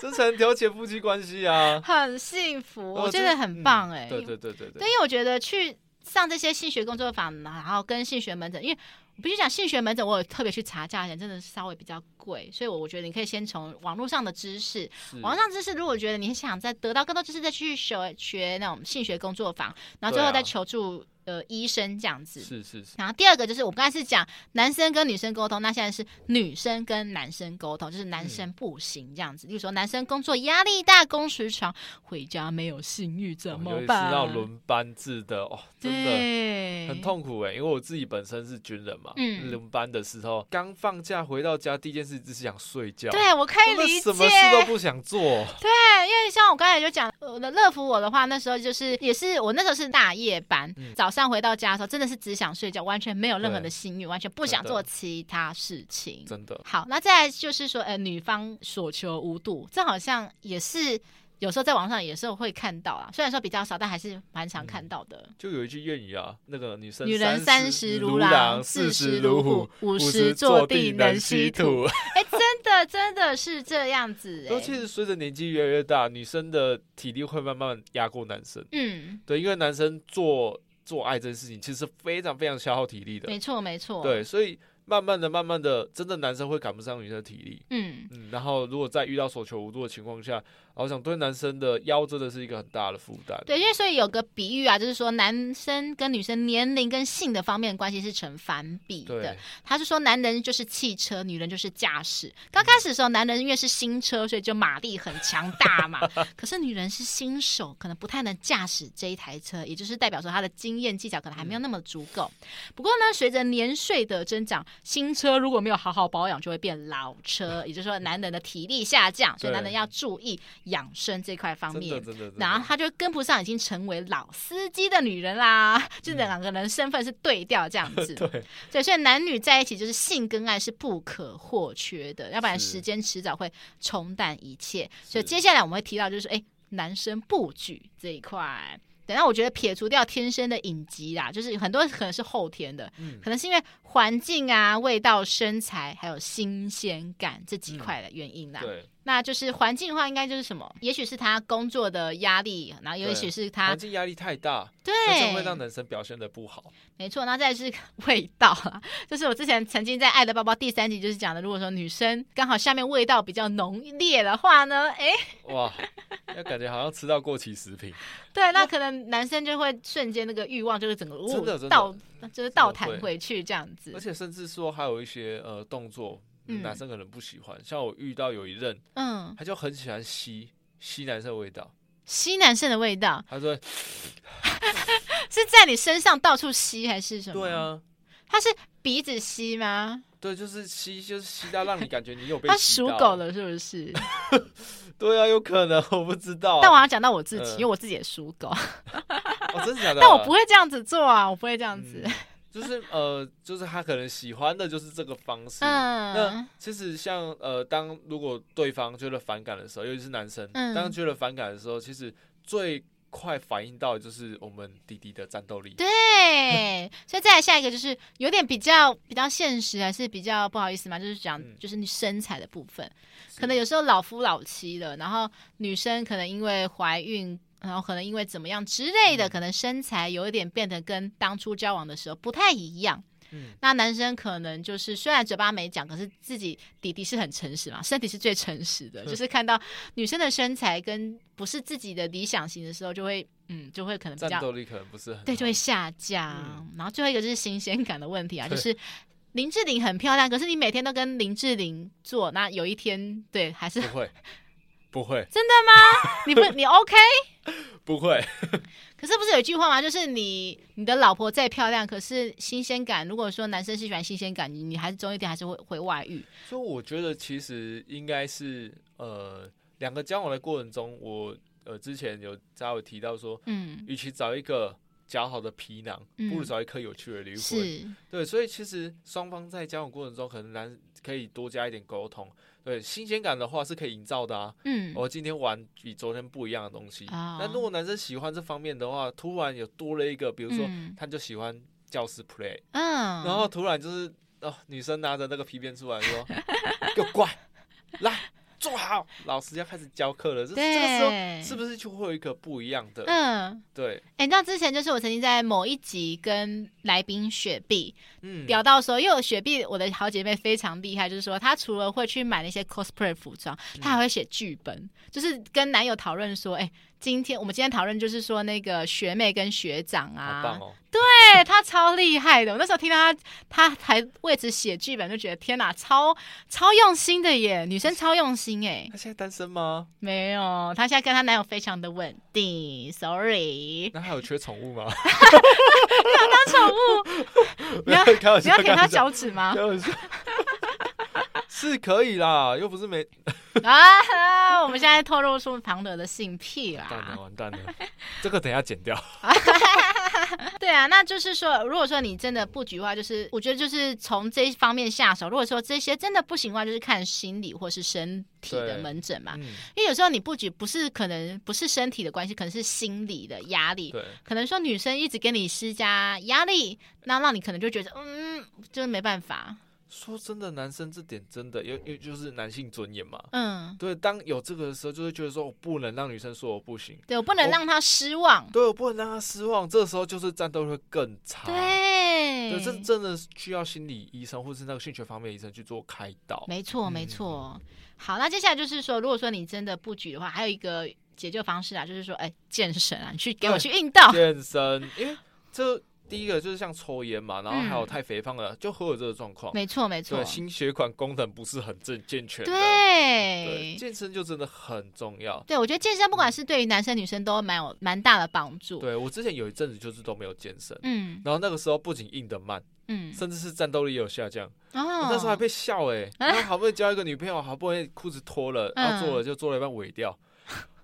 真诚调解夫妻关系啊，很幸福，我觉得很棒哎、对对对对，对，因为我觉得去上这些性学工作坊，然后跟性学门诊，因为。我必须讲，性学门诊我有特别去查价钱，真的是稍微比较贵，所以我我觉得你可以先从网络上的知识，网络上知识，如果觉得你想再得到更多知识，再去学学那种性学工作坊，然后最后再求助。呃，医生这样子是是是。然后第二个就是我刚才是讲男生跟女生沟通，那现在是女生跟男生沟通，就是男生不行这样子。例如说，男生工作压力大，工时长，回家没有性欲怎么办？要轮班制的哦，真的很痛苦哎。因为我自己本身是军人嘛，嗯，轮班的时候刚放假回到家，第一件事只是想睡觉。对，我可以理解，什么事都不想做。对，因为像我刚才就讲，我的乐福我的话，那时候就是也是我那时候是大夜班，嗯、早。上回到家的时候，真的是只想睡觉，完全没有任何的心欲，完全不想做其他事情。真的。好，那再来就是说，呃，女方所求无度，这好像也是有时候在网上也是会看到啊，虽然说比较少，但还是蛮常看到的。嗯、就有一句谚语啊，那个女生女人三十如狼，四十如虎，五十坐地能吸土。哎、欸，真的真的是这样子、欸。尤其是随着年纪越来越大，女生的体力会慢慢压过男生。嗯，对，因为男生做。做爱这件事情其实是非常非常消耗体力的，没错没错。对，所以慢慢的、慢慢的，真的男生会赶不上女生的体力。嗯嗯，然后如果在遇到所求无度的情况下。我想对男生的腰真的是一个很大的负担。对，因为所以有个比喻啊，就是说男生跟女生年龄跟性的方面的关系是成反比的。对他是说男人就是汽车，女人就是驾驶。刚开始的时候，男人因为是新车，所以就马力很强大嘛。可是女人是新手，可能不太能驾驶这一台车，也就是代表说她的经验技巧可能还没有那么足够。不过呢，随着年岁的增长，新车如果没有好好保养，就会变老车。也就是说，男人的体力下降，所以男人要注意。养生这块方面，然后他就跟不上，已经成为老司机的女人啦，嗯、就两个人身份是对调这样子。对，对，所以男女在一起就是性跟爱是不可或缺的，要不然时间迟早会冲淡一切。所以接下来我们会提到，就是哎，男生布局这一块。等下我觉得撇除掉天生的隐疾啦，就是很多可能是后天的，嗯、可能是因为环境啊、味道、身材还有新鲜感这几块的原因啦。嗯、对。那就是环境的话，应该就是什么？也许是他工作的压力，然后也许是他环境压力太大，对，这会让男生表现的不好。没错，那再是 味道啦，就是我之前曾经在《爱的抱抱》第三集就是讲的，如果说女生刚好下面味道比较浓烈的话呢，哎，哇，那感觉好像吃到过期食品。对，那可能男生就会瞬间那个欲望就是整个倒，就是倒弹回去这样子。而且甚至说还有一些呃动作。男生可能不喜欢，嗯、像我遇到有一任，嗯，他就很喜欢吸吸男生的味道，吸男生的味道。他说 是在你身上到处吸还是什么？对啊，他是鼻子吸吗？对，就是吸，就是吸到让你感觉你有被。他属狗了是不是？对啊，有可能，我不知道、啊。但我要讲到我自己，嗯、因为我自己也属狗。哦，真的假的、啊？但我不会这样子做啊，我不会这样子。嗯就是呃，就是他可能喜欢的就是这个方式。嗯，那其实像呃，当如果对方觉得反感的时候，尤其是男生，嗯、当觉得反感的时候，其实最快反应到的就是我们弟弟的战斗力。对，所以再来下一个就是有点比较比较现实，还是比较不好意思嘛，就是讲就是你身材的部分，嗯、可能有时候老夫老妻了，然后女生可能因为怀孕。然后可能因为怎么样之类的，可能身材有一点变得跟当初交往的时候不太一样。嗯，那男生可能就是虽然嘴巴没讲，可是自己弟弟是很诚实嘛，身体是最诚实的。就是看到女生的身材跟不是自己的理想型的时候，就会嗯，就会可能比较战斗力可能不是很对，就会下降。嗯，然后最后一个就是新鲜感的问题啊，就是林志玲很漂亮，可是你每天都跟林志玲做，那有一天对还是不会。不会，真的吗？你不你 OK？不会。可是不是有一句话吗？就是你你的老婆再漂亮，可是新鲜感，如果说男生是喜欢新鲜感，你你还是终一点还是会会外遇。所以我觉得其实应该是呃两个交往的过程中，我呃之前有稍微提到说，嗯，与其找一个较好的皮囊，嗯、不如找一颗有趣的灵魂。是对，所以其实双方在交往过程中，可能男可以多加一点沟通。对，新鲜感的话是可以营造的啊。嗯，我今天玩比昨天不一样的东西。啊，那如果男生喜欢这方面的话，突然有多了一个，比如说他就喜欢教师 play，嗯，然后突然就是哦，女生拿着那个皮鞭出来说，给我乖，来。坐好，老师要开始教课了。这这个时候是不是就会有一个不一样的？嗯，对。哎、欸，那之前就是我曾经在某一集跟来宾雪碧嗯聊到说，因为雪碧我的好姐妹非常厉害，就是说她除了会去买那些 cosplay 服装，她还会写剧本，嗯、就是跟男友讨论说，哎、欸。今天我们今天讨论就是说那个学妹跟学长啊，哦、对他超厉害的。我那时候听到他，他还为此写剧本，就觉得天哪，超超用心的耶！女生超用心哎。他现在单身吗？没有，他现在跟他男友非常的稳定。Sorry，那还有缺宠物吗？你要当宠物？你要你要舔他脚趾吗？是可以啦，又不是没啊！我们现在透露出庞德的性癖啦，完蛋了，完蛋了，这个等一下剪掉。对啊，那就是说，如果说你真的布局的话，就是我觉得就是从这一方面下手。如果说这些真的不行的话，就是看心理或是身体的门诊嘛。嗯、因为有时候你布局不是可能不是身体的关系，可能是心理的压力。对，可能说女生一直给你施加压力，那让你可能就觉得嗯，就是没办法。说真的，男生这点真的，因为因为就是男性尊严嘛。嗯，对，当有这个的时候，就会觉得说我不能让女生说我不行，对我不能让她失望，对我不能让她失望，这个时候就是战斗会更差。对，对，这真的需要心理医生或是那个性学方面的医生去做开导。没错，没错。好，那接下来就是说，如果说你真的布局的话，还有一个解救方式啊，就是说，哎，健身啊，你去给我去运动，健身，因为这。第一个就是像抽烟嘛，然后还有太肥胖了，嗯、就会有这个状况。没错，没错。对，心血管功能不是很正健全的。对，对，健身就真的很重要。对，我觉得健身不管是对于男生女生都蛮有蛮大的帮助。对，我之前有一阵子就是都没有健身，嗯，然后那个时候不仅硬得慢，嗯，甚至是战斗力也有下降。哦，我那时候还被笑哎、欸，然后好不容易交一个女朋友，好不容易裤子脱了，然后做了就做了一半萎掉。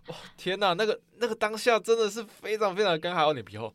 哇、嗯，天哪，那个那个当下真的是非常非常刚好，脸皮厚。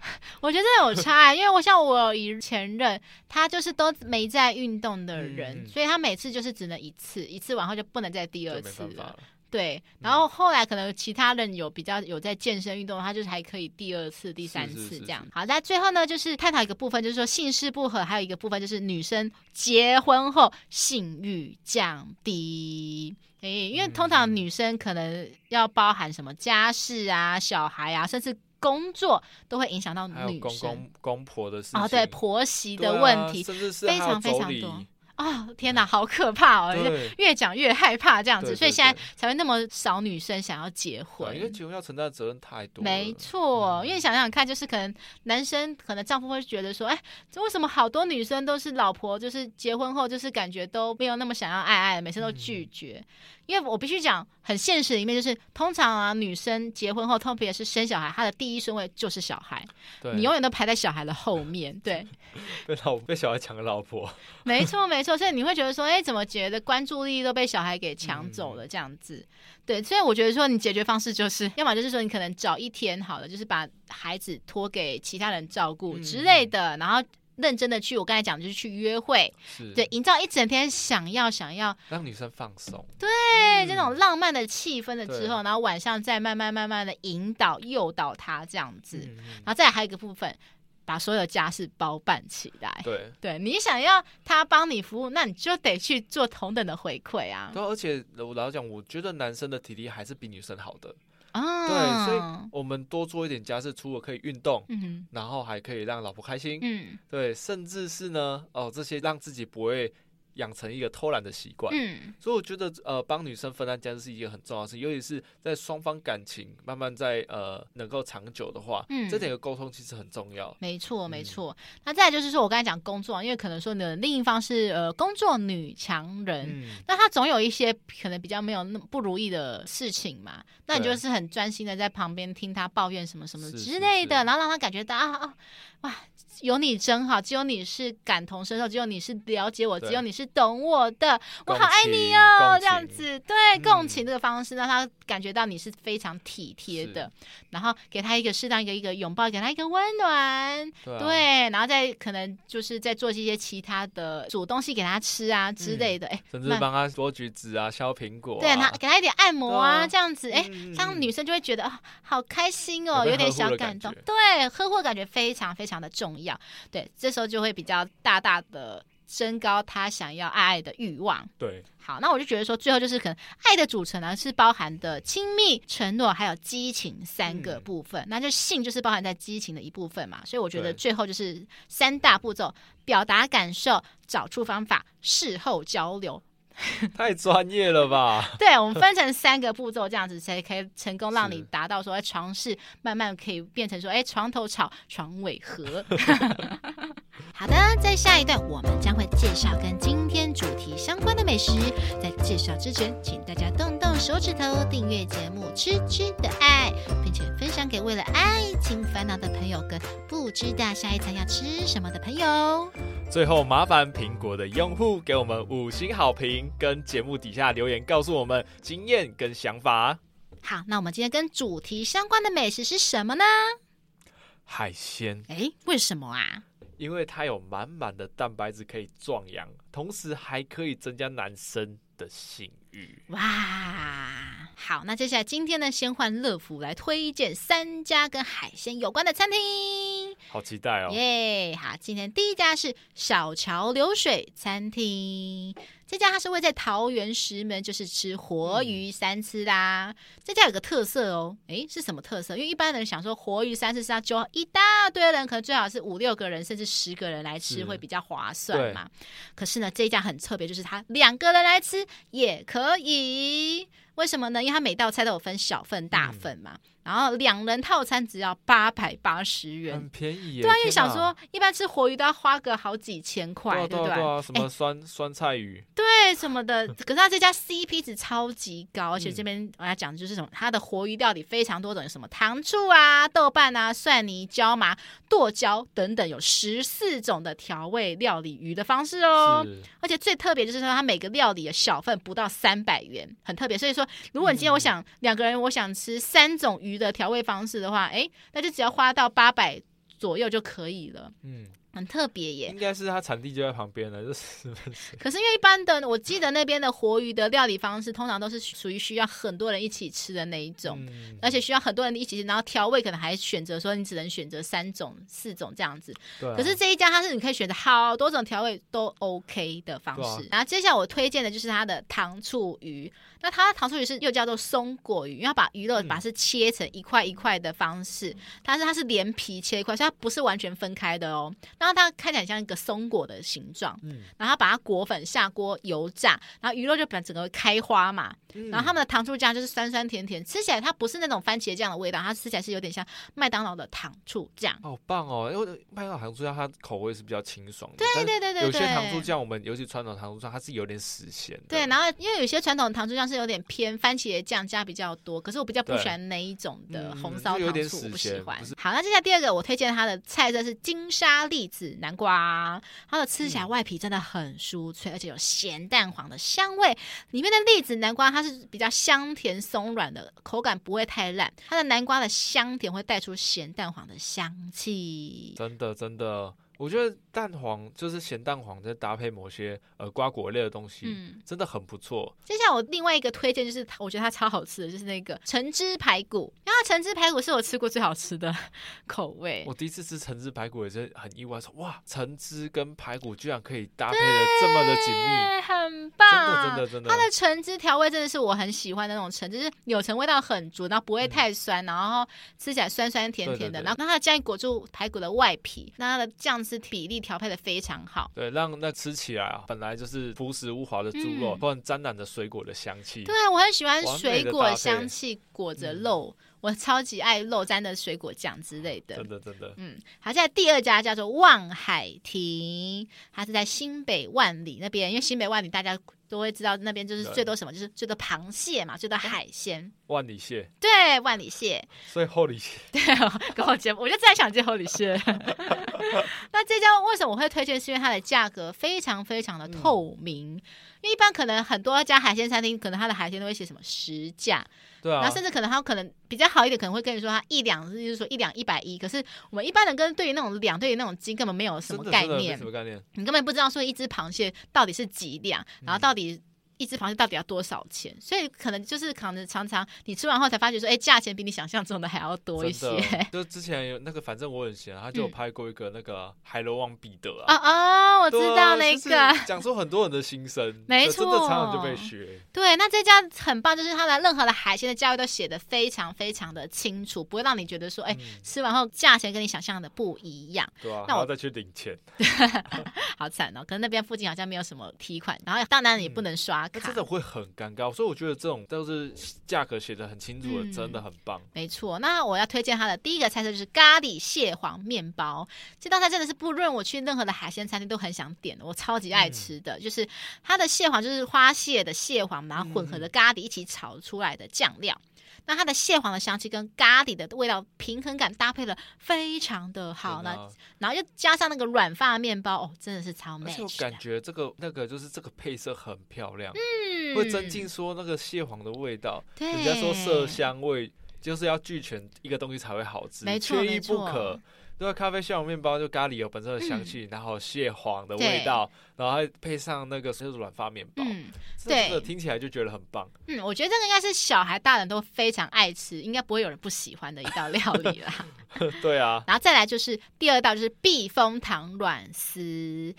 我觉得这有差，因为我像我以前任，他就是都没在运动的人，嗯、所以他每次就是只能一次，一次完后就不能再第二次了。对，然后后来可能其他人有比较有在健身运动，他就是还可以第二次、第三次这样。好，那最后呢，就是探讨一个部分，就是说性事不合，还有一个部分就是女生结婚后性欲降低。诶，因为通常女生可能要包含什么家事啊、小孩啊，甚至。工作都会影响到女生，公公公婆的事情啊，对婆媳的问题，甚至是非常非常多。哦，天哪，好可怕哦！越讲越害怕这样子，对对对，所以现在才会那么少女生想要结婚，因为结婚要承担的责任太多。没错，嗯、因为想想看，就是可能男生可能丈夫会觉得说，哎，这为什么好多女生都是老婆，就是结婚后就是感觉都没有那么想要爱爱，每次都拒绝。嗯、因为我必须讲，很现实的一面就是，通常啊，女生结婚后，特别是生小孩，她的第一顺位就是小孩，对你永远都排在小孩的后面。对，被老被小孩抢个老婆。没错，没错。所以你会觉得说，哎，怎么觉得关注力都被小孩给抢走了这样子？嗯、对，所以我觉得说，你解决方式就是，要么就是说，你可能找一天好了，就是把孩子托给其他人照顾之类的，嗯、然后认真的去，我刚才讲的就是去约会，对，营造一整天想要想要让女生放松，对，嗯、这种浪漫的气氛了之后，然后晚上再慢慢慢慢的引导诱导她这样子，嗯、然后再还有一个部分。把所有家事包办起来。对，对你想要他帮你服务，那你就得去做同等的回馈啊。对，而且我老实讲，我觉得男生的体力还是比女生好的。啊，对，所以我们多做一点家事，除了可以运动，嗯，然后还可以让老婆开心，嗯，对，甚至是呢，哦，这些让自己不会养成一个偷懒的习惯。嗯，所以我觉得呃，帮女生分担家事是一件很重要的事，尤其是在双方感情慢慢在呃能够长久的话，嗯，这点的沟通其实很重要。没错，没错。嗯、那再来就是说我刚才讲工作，因为可能说你的另一方是呃工作女强人，嗯、那她总有一些可能比较没有那么不如意的事情嘛，那你就是很专心的在旁边听她抱怨什么什么之类的，是是是然后让她感觉到啊啊哇。有你真好，只有你是感同身受，只有你是了解我，只有你是懂我的，我好爱你哦，这样子，对，嗯、共情这个方式让他感觉到你是非常体贴的，然后给他一个适当一个一个拥抱，给他一个温暖，对，啊、对，然后再可能就是再做一些其他的煮东西给他吃啊之类的，哎、嗯，甚至帮他剥橘子啊、削苹果、啊，对，他给他一点按摩啊，啊。这样子，哎，这样女生就会觉得啊，好开心哦，有点小感动，对，呵护感觉非常非常的重要。对，这时候就会比较大大的升高他想要爱爱的欲望。对，好，那我就觉得说，最后就是可能爱的组成呢是包含的亲密、承诺还有激情三个部分，嗯、那就性就是包含在激情的一部分嘛。所以我觉得最后就是三大步骤：表达感受、找出方法、事后交流。太专业了吧？对，我们分成三个步骤，这样子才可以成功让你达到说，哎，床是慢慢可以变成说，哎，床头吵，床尾和。好的，在下一段我们将会介绍跟今天主题相关的美食。在介绍之前，请大家动动手指头订阅节目《吃吃的爱》，并且分享给为了爱情烦恼的朋友，跟不知道下一餐要吃什么的朋友。最后，麻烦苹果的用户给我们五星好评，跟节目底下留言告诉我们经验跟想法。好，那我们今天跟主题相关的美食是什么呢？海鲜。哎，为什么啊？因为它有满满的蛋白质可以壮阳，同时还可以增加男生的性欲。哇，好，那接下来今天呢，先换乐福来推荐三家跟海鲜有关的餐厅，好期待哦！耶，好，今天第一家是小桥流水餐厅。这家它是位在桃园石门，就是吃活鱼三吃啦。嗯、这家有个特色哦，诶，是什么特色？因为一般人想说活鱼三吃是要揪一大堆人，可能最好是五六个人甚至十个人来吃是会比较划算嘛。可是呢，这一家很特别，就是它两个人来吃也可以。为什么呢？因为它每道菜都有分小份、大份嘛。嗯然后两人套餐只要八百八十元，很便宜耶。对啊，因为想说一般吃活鱼都要花个好几千块，对不对？什么酸酸菜鱼，对什么的。可是他这家 CP 值超级高，而且这边我要讲的就是什么，它的活鱼料理非常多种，有什么糖醋啊、豆瓣啊、蒜泥、椒麻、剁椒等等，有十四种的调味料理鱼的方式哦。而且最特别就是说，它每个料理的小份不到三百元，很特别。所以说，如果你今天我想两个人，我想吃三种鱼。鱼的调味方式的话，哎，那就只要花到八百左右就可以了。嗯。很特别耶，应该是它产地就在旁边了，就 是。可是因为一般的，我记得那边的活鱼的料理方式，通常都是属于需要很多人一起吃的那一种，嗯、而且需要很多人一起吃，然后调味可能还选择说你只能选择三种、四种这样子。对、啊。可是这一家它是你可以选择好多种调味都 OK 的方式。啊、然后接下来我推荐的就是它的糖醋鱼，那它的糖醋鱼是又叫做松果鱼，因为它把鱼肉把它是切成一块一块的方式，但是它是连皮切一块，所以它不是完全分开的哦。然后它看起来像一个松果的形状，嗯，然后把它裹粉下锅油炸，然后鱼肉就本整个开花嘛，嗯、然后他们的糖醋酱就是酸酸甜甜，吃起来它不是那种番茄酱的味道，它吃起来是有点像麦当劳的糖醋酱，好棒哦！因为麦当劳糖醋酱它口味是比较清爽的，对对对对对，有些糖醋酱我们尤其传统糖醋酱它是有点死咸，对，然后因为有些传统糖醋酱是有点偏番茄酱加比较多，可是我比较不喜欢那一种的红烧糖醋，嗯、我不喜欢。好，那接下来第二个我推荐它的菜色是金沙栗子南瓜，它的吃起来外皮真的很酥脆，嗯、而且有咸蛋黄的香味。里面的栗子南瓜它是比较香甜松软的，口感不会太烂。它的南瓜的香甜会带出咸蛋黄的香气。真的，真的。我觉得蛋黄就是咸蛋黄，再搭配某些呃瓜果类的东西，嗯，真的很不错。接下来我另外一个推荐就是，我觉得它超好吃的，就是那个橙汁排骨。因为它橙汁排骨是我吃过最好吃的 口味。我第一次吃橙汁排骨也是很意外，说哇，橙汁跟排骨居然可以搭配的这么的紧密，很棒，真的真的真的。它的橙汁调味真的是我很喜欢的那种橙汁，就是柳橙味道很足，然后不会太酸，嗯、然后吃起来酸酸甜甜的。对对对，然后它的酱裹住排骨的外皮，那它的酱。丝比例调配的非常好。对，让那吃起来啊，本来就是朴实无华的猪肉，突然沾染着水果的香气。对，我很喜欢水果香气裹着肉。我超级爱肉沾的水果酱之类的，真的真的。嗯，好，现在第二家叫做望海亭，它是在新北万里那边，因为新北万里大家都会知道那边就是最多什么，就是最多螃蟹嘛，最多海鲜。万里蟹。对，万里蟹。所以后里蟹。对，跟我接，我就在想接后里蟹。那这家为什么我会推荐？是因为它的价格非常非常的透明，嗯、因为一般可能很多家海鲜餐厅，可能它的海鲜都会写什么实价。对啊，然后甚至可能他可能比较好一点，可能会跟你说它一两，就是说一两一百一。可是我们一般人跟对于那种两，对于那种斤根本没有什么概念，什么概念？你根本不知道说一只螃蟹到底是几两，然后到底。到底一只螃蟹到底要多少钱？所以可能就是可能常常你吃完后才发觉说，哎，价钱比你想象中的还要多一些。就之前有那个，反正我很闲，他就有拍过一个那个海螺王彼得啊。啊哦，我知道那个，讲出很多人的心声。没错，真的常常就被学。对，那这家很棒，就是他的任何的海鲜的价位都写的非常非常的清楚，不会让你觉得说，哎，吃完后价钱跟你想象的不一样。对啊，那我再去领钱。好惨哦，可能那边附近好像没有什么提款，然后当然也不能刷。那真的会很尴尬，所以我觉得这种都是价格写的很清楚的，嗯、真的很棒。没错，那我要推荐它的第一个菜色就是咖喱蟹黄面包。这道菜真的是不论我去任何的海鲜餐厅都很想点，我超级爱吃的，嗯、就是它的蟹黄就是花蟹的蟹黄，然后混合的咖喱一起炒出来的酱料。嗯那它的蟹黄的香气跟咖喱的味道平衡感搭配的非常的好呢，然后又加上那个软发面包哦，真的是超美。就感觉这个那个就是这个配色很漂亮，嗯，会增进说那个蟹黄的味道。对，人家说色香味就是要俱全一个东西才会好吃，没错，缺一不可。对，咖啡蟹黄面包就咖喱有本身的香气，嗯、然后蟹黄的味道，然后还配上那个就是软发面包，嗯，对，这个听起来就觉得很棒。嗯，我觉得这个应该是小孩大人都非常爱吃，应该不会有人不喜欢的一道料理啦。对啊，然后再来就是第二道就是避风塘软丝，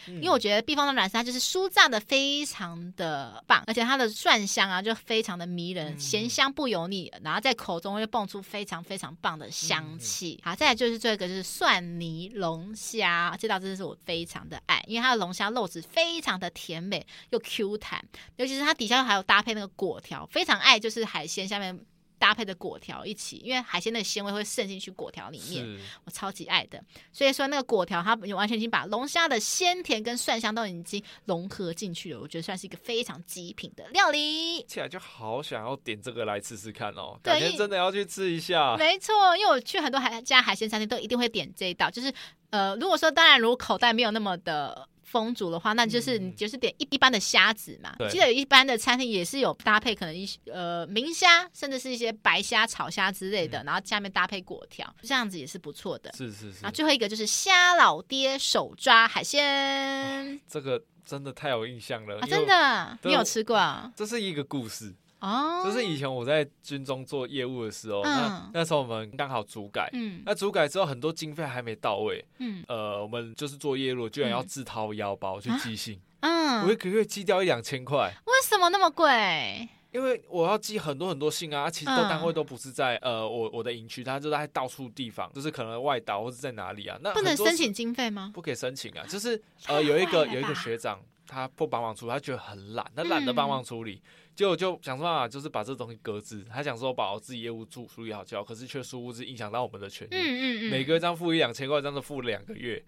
嗯、因为我觉得避风塘软丝它就是酥炸的非常的棒，而且它的蒜香啊就非常的迷人，咸、嗯、香不油腻，然后在口中会蹦出非常非常棒的香气。嗯、好，再来就是这个就是蒜蒜泥龙虾，这道真的是我非常的爱，因为它的龙虾肉质非常的甜美又 Q 弹，尤其是它底下还有搭配那个果条，非常爱就是海鲜下面。搭配的果条一起，因为海鲜的鲜味会渗进去果条里面，我超级爱的。所以说那个果条，它完全已经把龙虾的鲜甜跟蒜香都已经融合进去了，我觉得算是一个非常极品的料理。起来就好想要点这个来吃吃看哦，改天真的要去吃一下。没错，因为我去很多海家海鲜餐厅都一定会点这一道，就是呃，如果说当然如果口袋没有那么的。丰足的话，那就是你就是点一一般的虾子嘛。对记得有一般的餐厅也是有搭配，可能一些呃明虾，甚至是一些白虾、炒虾之类的，嗯、然后下面搭配果条，这样子也是不错的。是是是。然后最后一个就是虾老爹手抓海鲜，这个真的太有印象了。啊、真的，你有吃过啊？这是一个故事。哦，就是以前我在军中做业务的时候，嗯、那那时候我们刚好主改，嗯，那主改之后很多经费还没到位，嗯，呃，我们就是做业务，居然要自掏腰包去寄信，嗯，我一个月寄掉一两千块，为什么那么贵？因为我要寄很多很多信啊，其实都单位都不是在、嗯、呃我我的营区，它就在到处地方，就是可能外岛或者在哪里啊，那不能申请经费吗？不可以申请啊，就是呃有一个有一个学长，他不帮忙处理，他觉得很懒，他懒得帮忙处理。嗯就就想说办法，就是把这东西搁置。他想说把我自己业务处处理好就好，可是却殊不知影响到我们的权益。嗯嗯嗯。每个月这样付一两千块，这样子付两个月，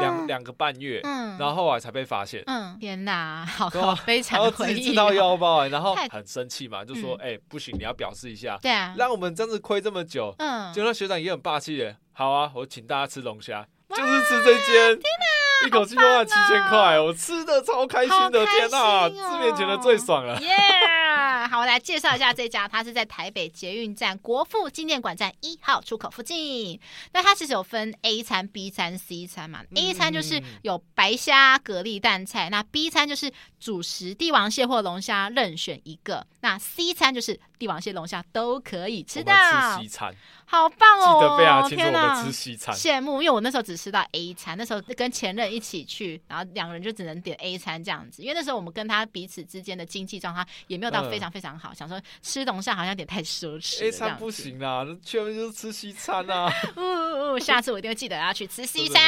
两两个半月。嗯。然后后来才被发现。嗯。天哪，好好悲惨的回忆。然后自己知道腰包，然后很生气嘛，就说：“哎，不行，你要表示一下。”对啊。让我们这样子亏这么久。嗯。就那学长也很霸气耶。好啊，我请大家吃龙虾，就是吃这间。天哪！一口气花了七千块，我吃的超开心的，天哪，吃面前的最爽了。耶！好，我来介绍一下这家，它是在台北捷运站国父纪念馆站一号出口附近。那它其实有分 A 餐、B 餐、C 餐嘛。A 餐就是有白虾、蛤蜊、蛋菜，那 B 餐就是主食帝王蟹或龙虾任选一个，那 C 餐就是帝王蟹、龙虾都可以吃到。吃西餐。好棒哦！记得非常清楚，我们吃西餐。羡慕，因为我那时候只吃到 A 餐，那时候跟前任一起去，然后两个人就只能点 A 餐这样子。因为那时候我们跟他彼此之间的经济状况也没有到非常非非常好，想说吃龙虾好像有点太奢侈。A 餐不行啦，那去外面就是吃西餐啊。呜呜嗯，下次我一定会记得要去吃西餐。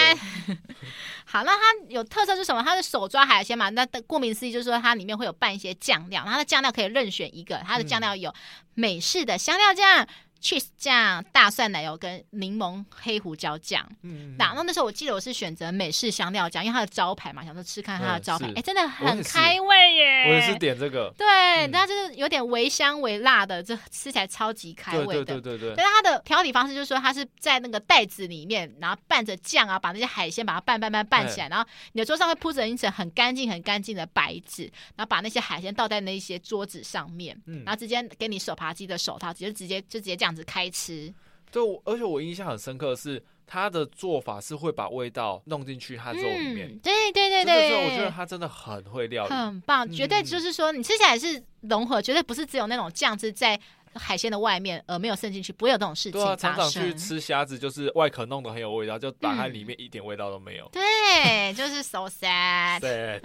好，那它有特色是什么？它是手抓海鲜嘛？那顾名思义就是说它里面会有拌一些酱料，然后它的酱料可以任选一个，它的酱料有美式的香料酱。Cheese 酱、大蒜奶油跟柠檬黑胡椒酱。嗯，那那时候我记得我是选择美式香料酱，因为它的招牌嘛，想说吃看它的招牌，哎、欸，真的很开胃耶。我也是点这个。对，它、嗯、就是有点微香微辣的，这吃起来超级开胃的。对对对对，对。但是它的调理方式就是说，它是在那个袋子里面，然后拌着酱啊，把那些海鲜把它拌拌拌拌起来，然后你的桌上会铺着一层很干净很干净的白纸，然后把那些海鲜倒在那一些桌子上面，然后直接给你手扒鸡的手套，直接直接就直接这样子开吃。对，而且我印象很深刻的是，他的做法是会把味道弄进去他肉里面。对对对对，所以我觉得他真的很会料理，很棒，绝对就是说你吃起来是融合，绝对不是只有那种酱汁在海鲜的外面而没有渗进去，不会有这种事情发生。常常去吃虾子，就是外壳弄得很有味道，就打开里面一点味道都没有。对，就是 so sad。对，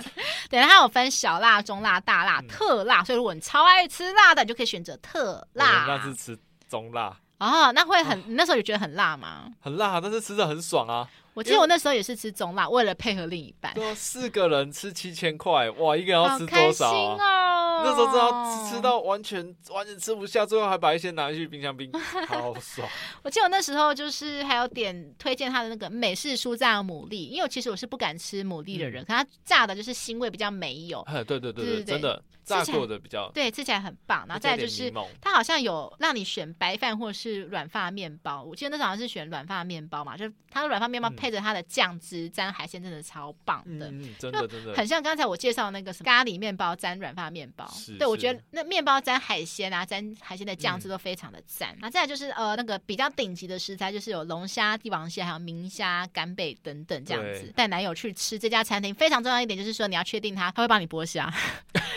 它有分小辣、中辣、大辣、特辣，所以如果你超爱吃辣的，你就可以选择特辣。那是吃中辣。哦，那会很，你那时候有觉得很辣吗？很辣，但是吃着很爽啊。我记得我那时候也是吃中辣，为了配合另一半。对，四个人吃七千块，哇，一个人要吃多少啊？那时候真的吃到完全完全吃不下，最后还把一些拿去冰箱冰，好爽。我记得我那时候就是还有点推荐他的那个美式酥炸牡蛎，因为其实我是不敢吃牡蛎的人，可他炸的就是腥味比较没有。对对对对，真的炸过的比较对，吃起来很棒。然后再就是他好像有让你选白饭或是软发面包，我记得那时候好像是选软发面包嘛，就他的软发面包配着他的酱汁沾海鲜，真的超棒的，真的真的很像刚才我介绍那个什么咖喱面包沾软发面包。对，我觉得那面包沾海鲜啊，沾海鲜的酱汁都非常的赞。那再来就是呃那个比较顶级的食材，就是有龙虾、帝王蟹，还有明虾、干贝等等这样子。带男友去吃这家餐厅，非常重要一点就是说你要确定他他会帮你剥虾。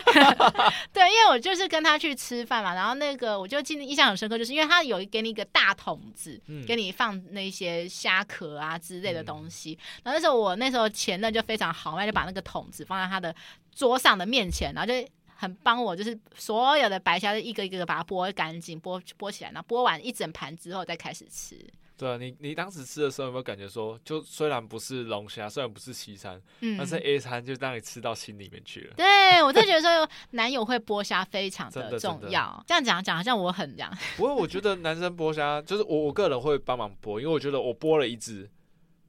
对，因为我就是跟他去吃饭嘛，然后那个我就记得印象很深刻，就是因为他有给你一个大桶子，给你放那些虾壳啊之类的东西。然后那时候我那时候前任就非常豪迈，就把那个桶子放在他的桌上的面前，然后就很帮我，就是所有的白虾就一个一个把它剥干净，剥剥起来，然后剥完一整盘之后再开始吃。对啊，你你当时吃的时候有没有感觉说，就虽然不是龙虾，虽然不是西餐，嗯，但是 A 餐就让你吃到心里面去了。对，我就觉得说，男友会剥虾非常的重要。这样讲讲好像我很这样。不过我觉得男生剥虾，就是我我个人会帮忙剥，因为我觉得我剥了一只，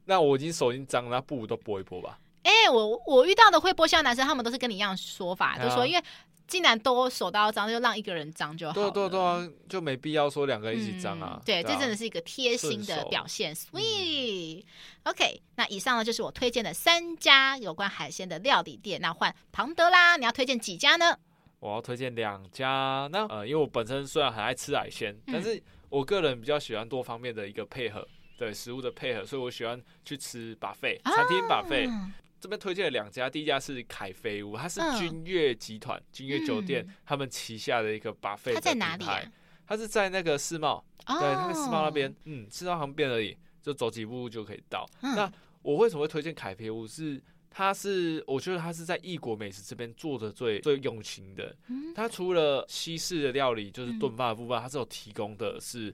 那我已经手已经脏了，那不如都剥一剥吧。哎、欸，我我遇到的会剥虾的男生，他们都是跟你一样说法，啊、就说因为。既然都手都要脏，就让一个人脏就好了。对对对啊，就没必要说两个一起脏啊。嗯、对，这真的是一个贴心的表现，sweet。OK，那以上呢就是我推荐的三家有关海鲜的料理店。那换庞德啦，你要推荐几家呢？我要推荐两家。那呃，因为我本身虽然很爱吃海鲜，嗯、但是我个人比较喜欢多方面的一个配合，对食物的配合，所以我喜欢去吃 buffet，餐厅 buffet。啊这边推荐了两家，第一家是凯菲屋，它是君悦集团、君悦酒店他们旗下的一个 buffet 品牌。它在哪里啊？它是在那个世贸，对，那个世贸那边，嗯，世贸旁边而已，就走几步路就可以到。那我为什么会推荐凯菲屋？是它是我觉得它是在异国美食这边做的最最用心的。它除了西式的料理，就是炖饭的部分，它是有提供的是。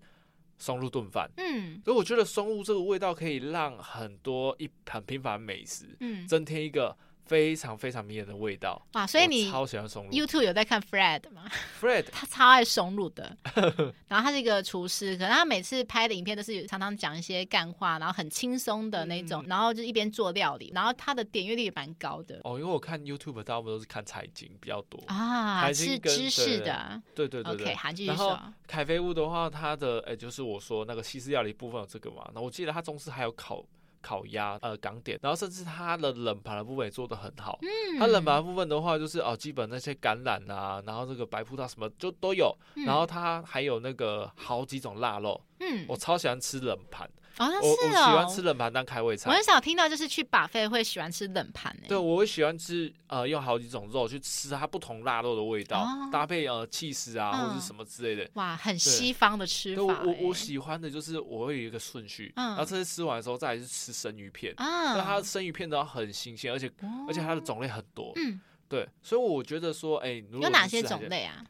松露炖饭，嗯，所以我觉得松露这个味道可以让很多一很平凡的美食，嗯，增添一个。非常非常迷人的味道哇！所以你超喜欢松露。YouTube 有在看 Fred 吗？Fred 他超爱松露的，然后他是一个厨师，可能他每次拍的影片都是常常讲一些干话，然后很轻松的那种，嗯、然后就一边做料理，然后他的点阅率也蛮高的。哦，因为我看 YouTube 大部分都是看财经比较多啊，是知识的，对对对对。OK，韩剧然后凯菲屋的话，它的哎、欸，就是我说那个西式料理部分有这个嘛，那我记得它中式还有烤。烤鸭，呃，港点，然后甚至它的冷盘的部分也做得很好。嗯，它冷盘部分的话，就是哦，基本那些橄榄啊，然后这个白葡萄什么就都有。嗯、然后它还有那个好几种腊肉。嗯，我超喜欢吃冷盘。哦，是哦，我我喜欢吃冷盘当开胃菜。我很少听到就是去 buffet 会喜欢吃冷盘诶。对，我会喜欢吃呃，用好几种肉去吃它不同腊肉的味道，哦、搭配呃起司啊、嗯、或者什么之类的。哇，很西方的吃法。对，我我喜欢的就是我会有一个顺序，嗯、然后这次吃完的时候再来是吃生鱼片。嗯，那它的生鱼片都要很新鲜，而且、哦、而且它的种类很多。嗯，对，所以我觉得说，哎、欸，有哪些种类啊？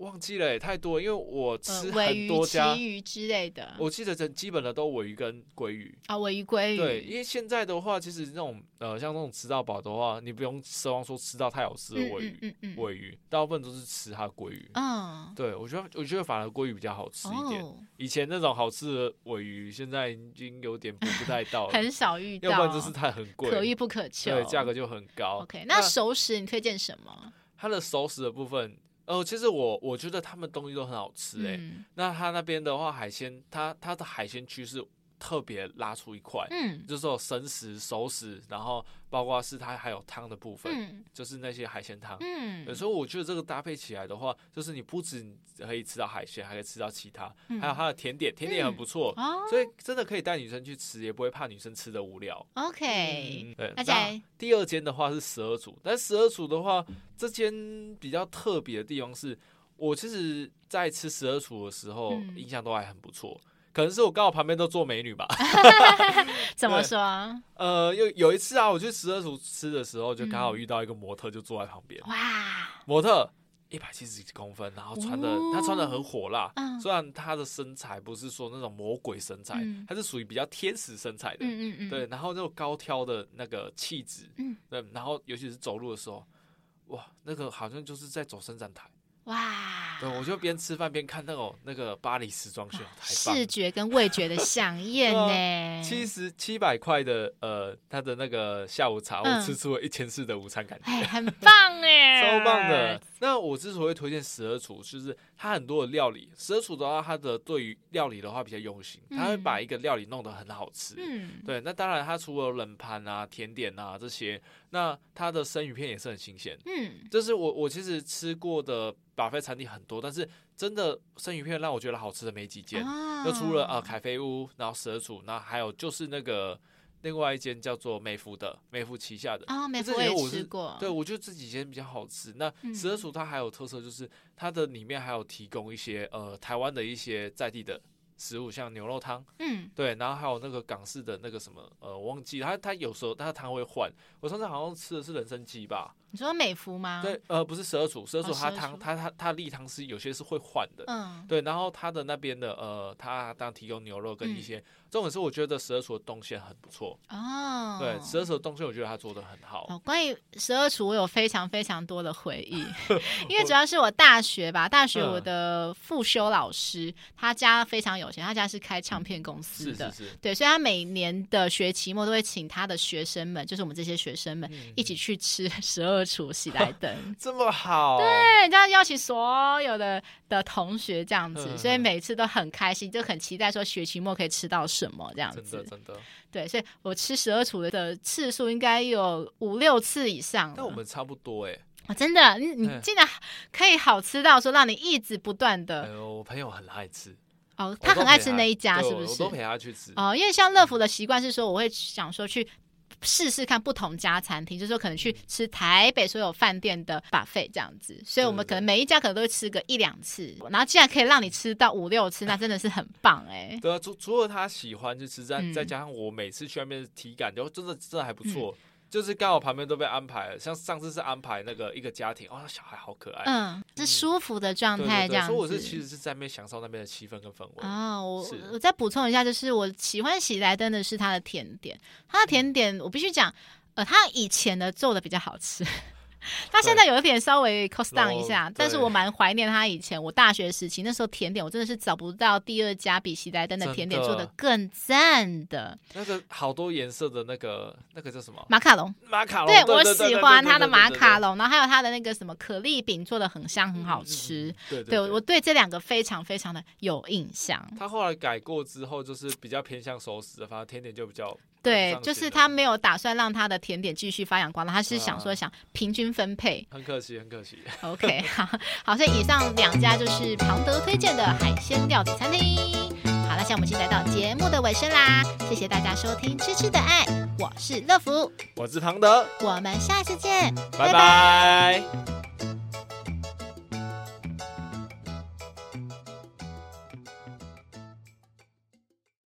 忘记了，太多，因为我吃呃很多家，鮪鱼、旗鱼之类的。我记得这基本的都尾鱼跟鲑鱼啊，尾鱼、鲑鱼。对，因为现在的话，其实那种呃，像那种吃到饱的话，你不用奢望说吃到太好吃的尾鱼，嗯嗯鮪鱼大部分都是吃它的鲑鱼。嗯，对，我觉得我觉得反而鲑鱼比较好吃一点。哦，以前那种好吃的尾鱼，现在已经有点捕不太到了，很少遇到，要不然就是它很贵，可遇不可求，对，价格就很高。OK，那熟食你推荐什么？它的熟食的部分。哦，其实我我觉得他们东西都很好吃哎、欸。嗯、那他那边的话，海鲜，他他的海鲜区是特别拉出一块，嗯，就是有生食、熟食，然后包括是它还有汤的部分，嗯、就是那些海鲜汤，嗯，所以我觉得这个搭配起来的话，就是你不止可以吃到海鲜，还可以吃到其他，嗯、还有它的甜点，甜点也很不错，所以真的可以带女生去吃，也不会怕女生吃的无聊。OK，嗯、对，那在第二间的话是十二厨，但十二厨的话，这间比较特别的地方是。我其实，在吃十二厨的时候，印象都还很不错。可能是我刚好旁边都坐美女吧。怎么说？呃，有有一次啊，我去十二厨吃的时候，就刚好遇到一个模特，就坐在旁边。哇！模特一百七十几公分，然后穿的，她穿的很火辣。嗯虽然她的身材不是说那种魔鬼身材，她是属于比较天使身材的。嗯嗯对，然后那种高挑的那个气质。嗯。对，然后尤其是走路的时候，哇，那个好像就是在走伸展台。哇！对，我就边吃饭边看那种那个巴黎时装秀，视觉跟味觉的享宴呢。七十七百块的呃，他的那个下午茶，我吃出了一千四的午餐感觉，哎，很棒哎，超棒的。那我之所以推荐十二厨，就是他很多的料理。十二厨的话，他的对于料理的话比较用心，他会把一个料理弄得很好吃。嗯，对。那当然，他除了冷盘啊、甜点啊这些，那他的生鱼片也是很新鲜。嗯，就是我我其实吃过的 buffet 餐厅很多，但是真的生鱼片让我觉得好吃的没几间。就除了啊凯菲屋，然后十二厨，那还有就是那个。另外一间叫做美孚的，美孚旗下的啊，美孚我也吃过。对，我觉得这几间比较好吃。那十二厨它还有特色，就是它的里面还有提供一些呃台湾的一些在地的食物，像牛肉汤，嗯，对，然后还有那个港式的那个什么呃，我忘记它它有时候它的汤会换。我上次好像吃的是人参鸡吧？你说美福吗？对，呃，不是十二厨，十二厨它汤它它它例汤是有些是会换的，嗯，对，然后它的那边的呃，它当提供牛肉跟一些。重点是我觉得十二厨的动线很不错哦，对，十二厨的动线我觉得他做的很好。哦，关于十二厨，我有非常非常多的回忆，因为主要是我大学吧，大学我的副修老师、嗯、他家非常有钱，他家是开唱片公司的，是是是对，所以他每年的学期末都会请他的学生们，就是我们这些学生们一起去吃 十二厨喜来登，这么好，对，这样邀请所有的的同学这样子，所以每次都很开心，就很期待说学期末可以吃到。什么这样子？真的真的对，所以我吃十二厨的次数应该有五六次以上。但我们差不多哎、欸哦，真的，你你竟然可以好吃到说让你一直不断的。哎呦，我朋友很爱吃哦，他很爱吃那一家，是不是？我都陪他去吃哦，因为像乐福的习惯是说，我会想说去。试试看不同家餐厅，就是说可能去吃台北所有饭店的 buffet 这样子，所以我们可能每一家可能都会吃个一两次，然后既然可以让你吃到五六次，那真的是很棒哎、欸。对啊，除除了他喜欢就吃，再再加上我每次去外面的体感，就真的真的还不错。嗯就是刚好旁边都被安排了，像上次是安排那个一个家庭，哦，小孩好可爱，嗯，是舒服的状态这样子。所以我是其实是在那边享受那边的气氛跟氛围。啊，我我再补充一下，就是我喜欢喜来登的是它的甜点，它的甜点我必须讲，呃，它以前的做的比较好吃。他现在有一点稍微 cost down 一下，但是我蛮怀念他以前我大学时期那时候甜点，我真的是找不到第二家比喜来登的甜点做的更赞的。那个好多颜色的那个那个叫什么？马卡龙。马卡龙。对，我喜欢他的马卡龙，然后还有他的那个什么可丽饼做的很香很好吃。对对，我对这两个非常非常的有印象。他后来改过之后，就是比较偏向熟食的，反正甜点就比较。对，就是他没有打算让他的甜点继续发扬光大，他是想说想平均分配。很可惜，很可惜。OK，好，好，所以以上两家就是庞德推荐的海鲜料理餐厅。好，那现在我们已经来到节目的尾声啦，谢谢大家收听《吃吃的爱》，我是乐福，我是庞德，我们下次见，拜拜。拜拜。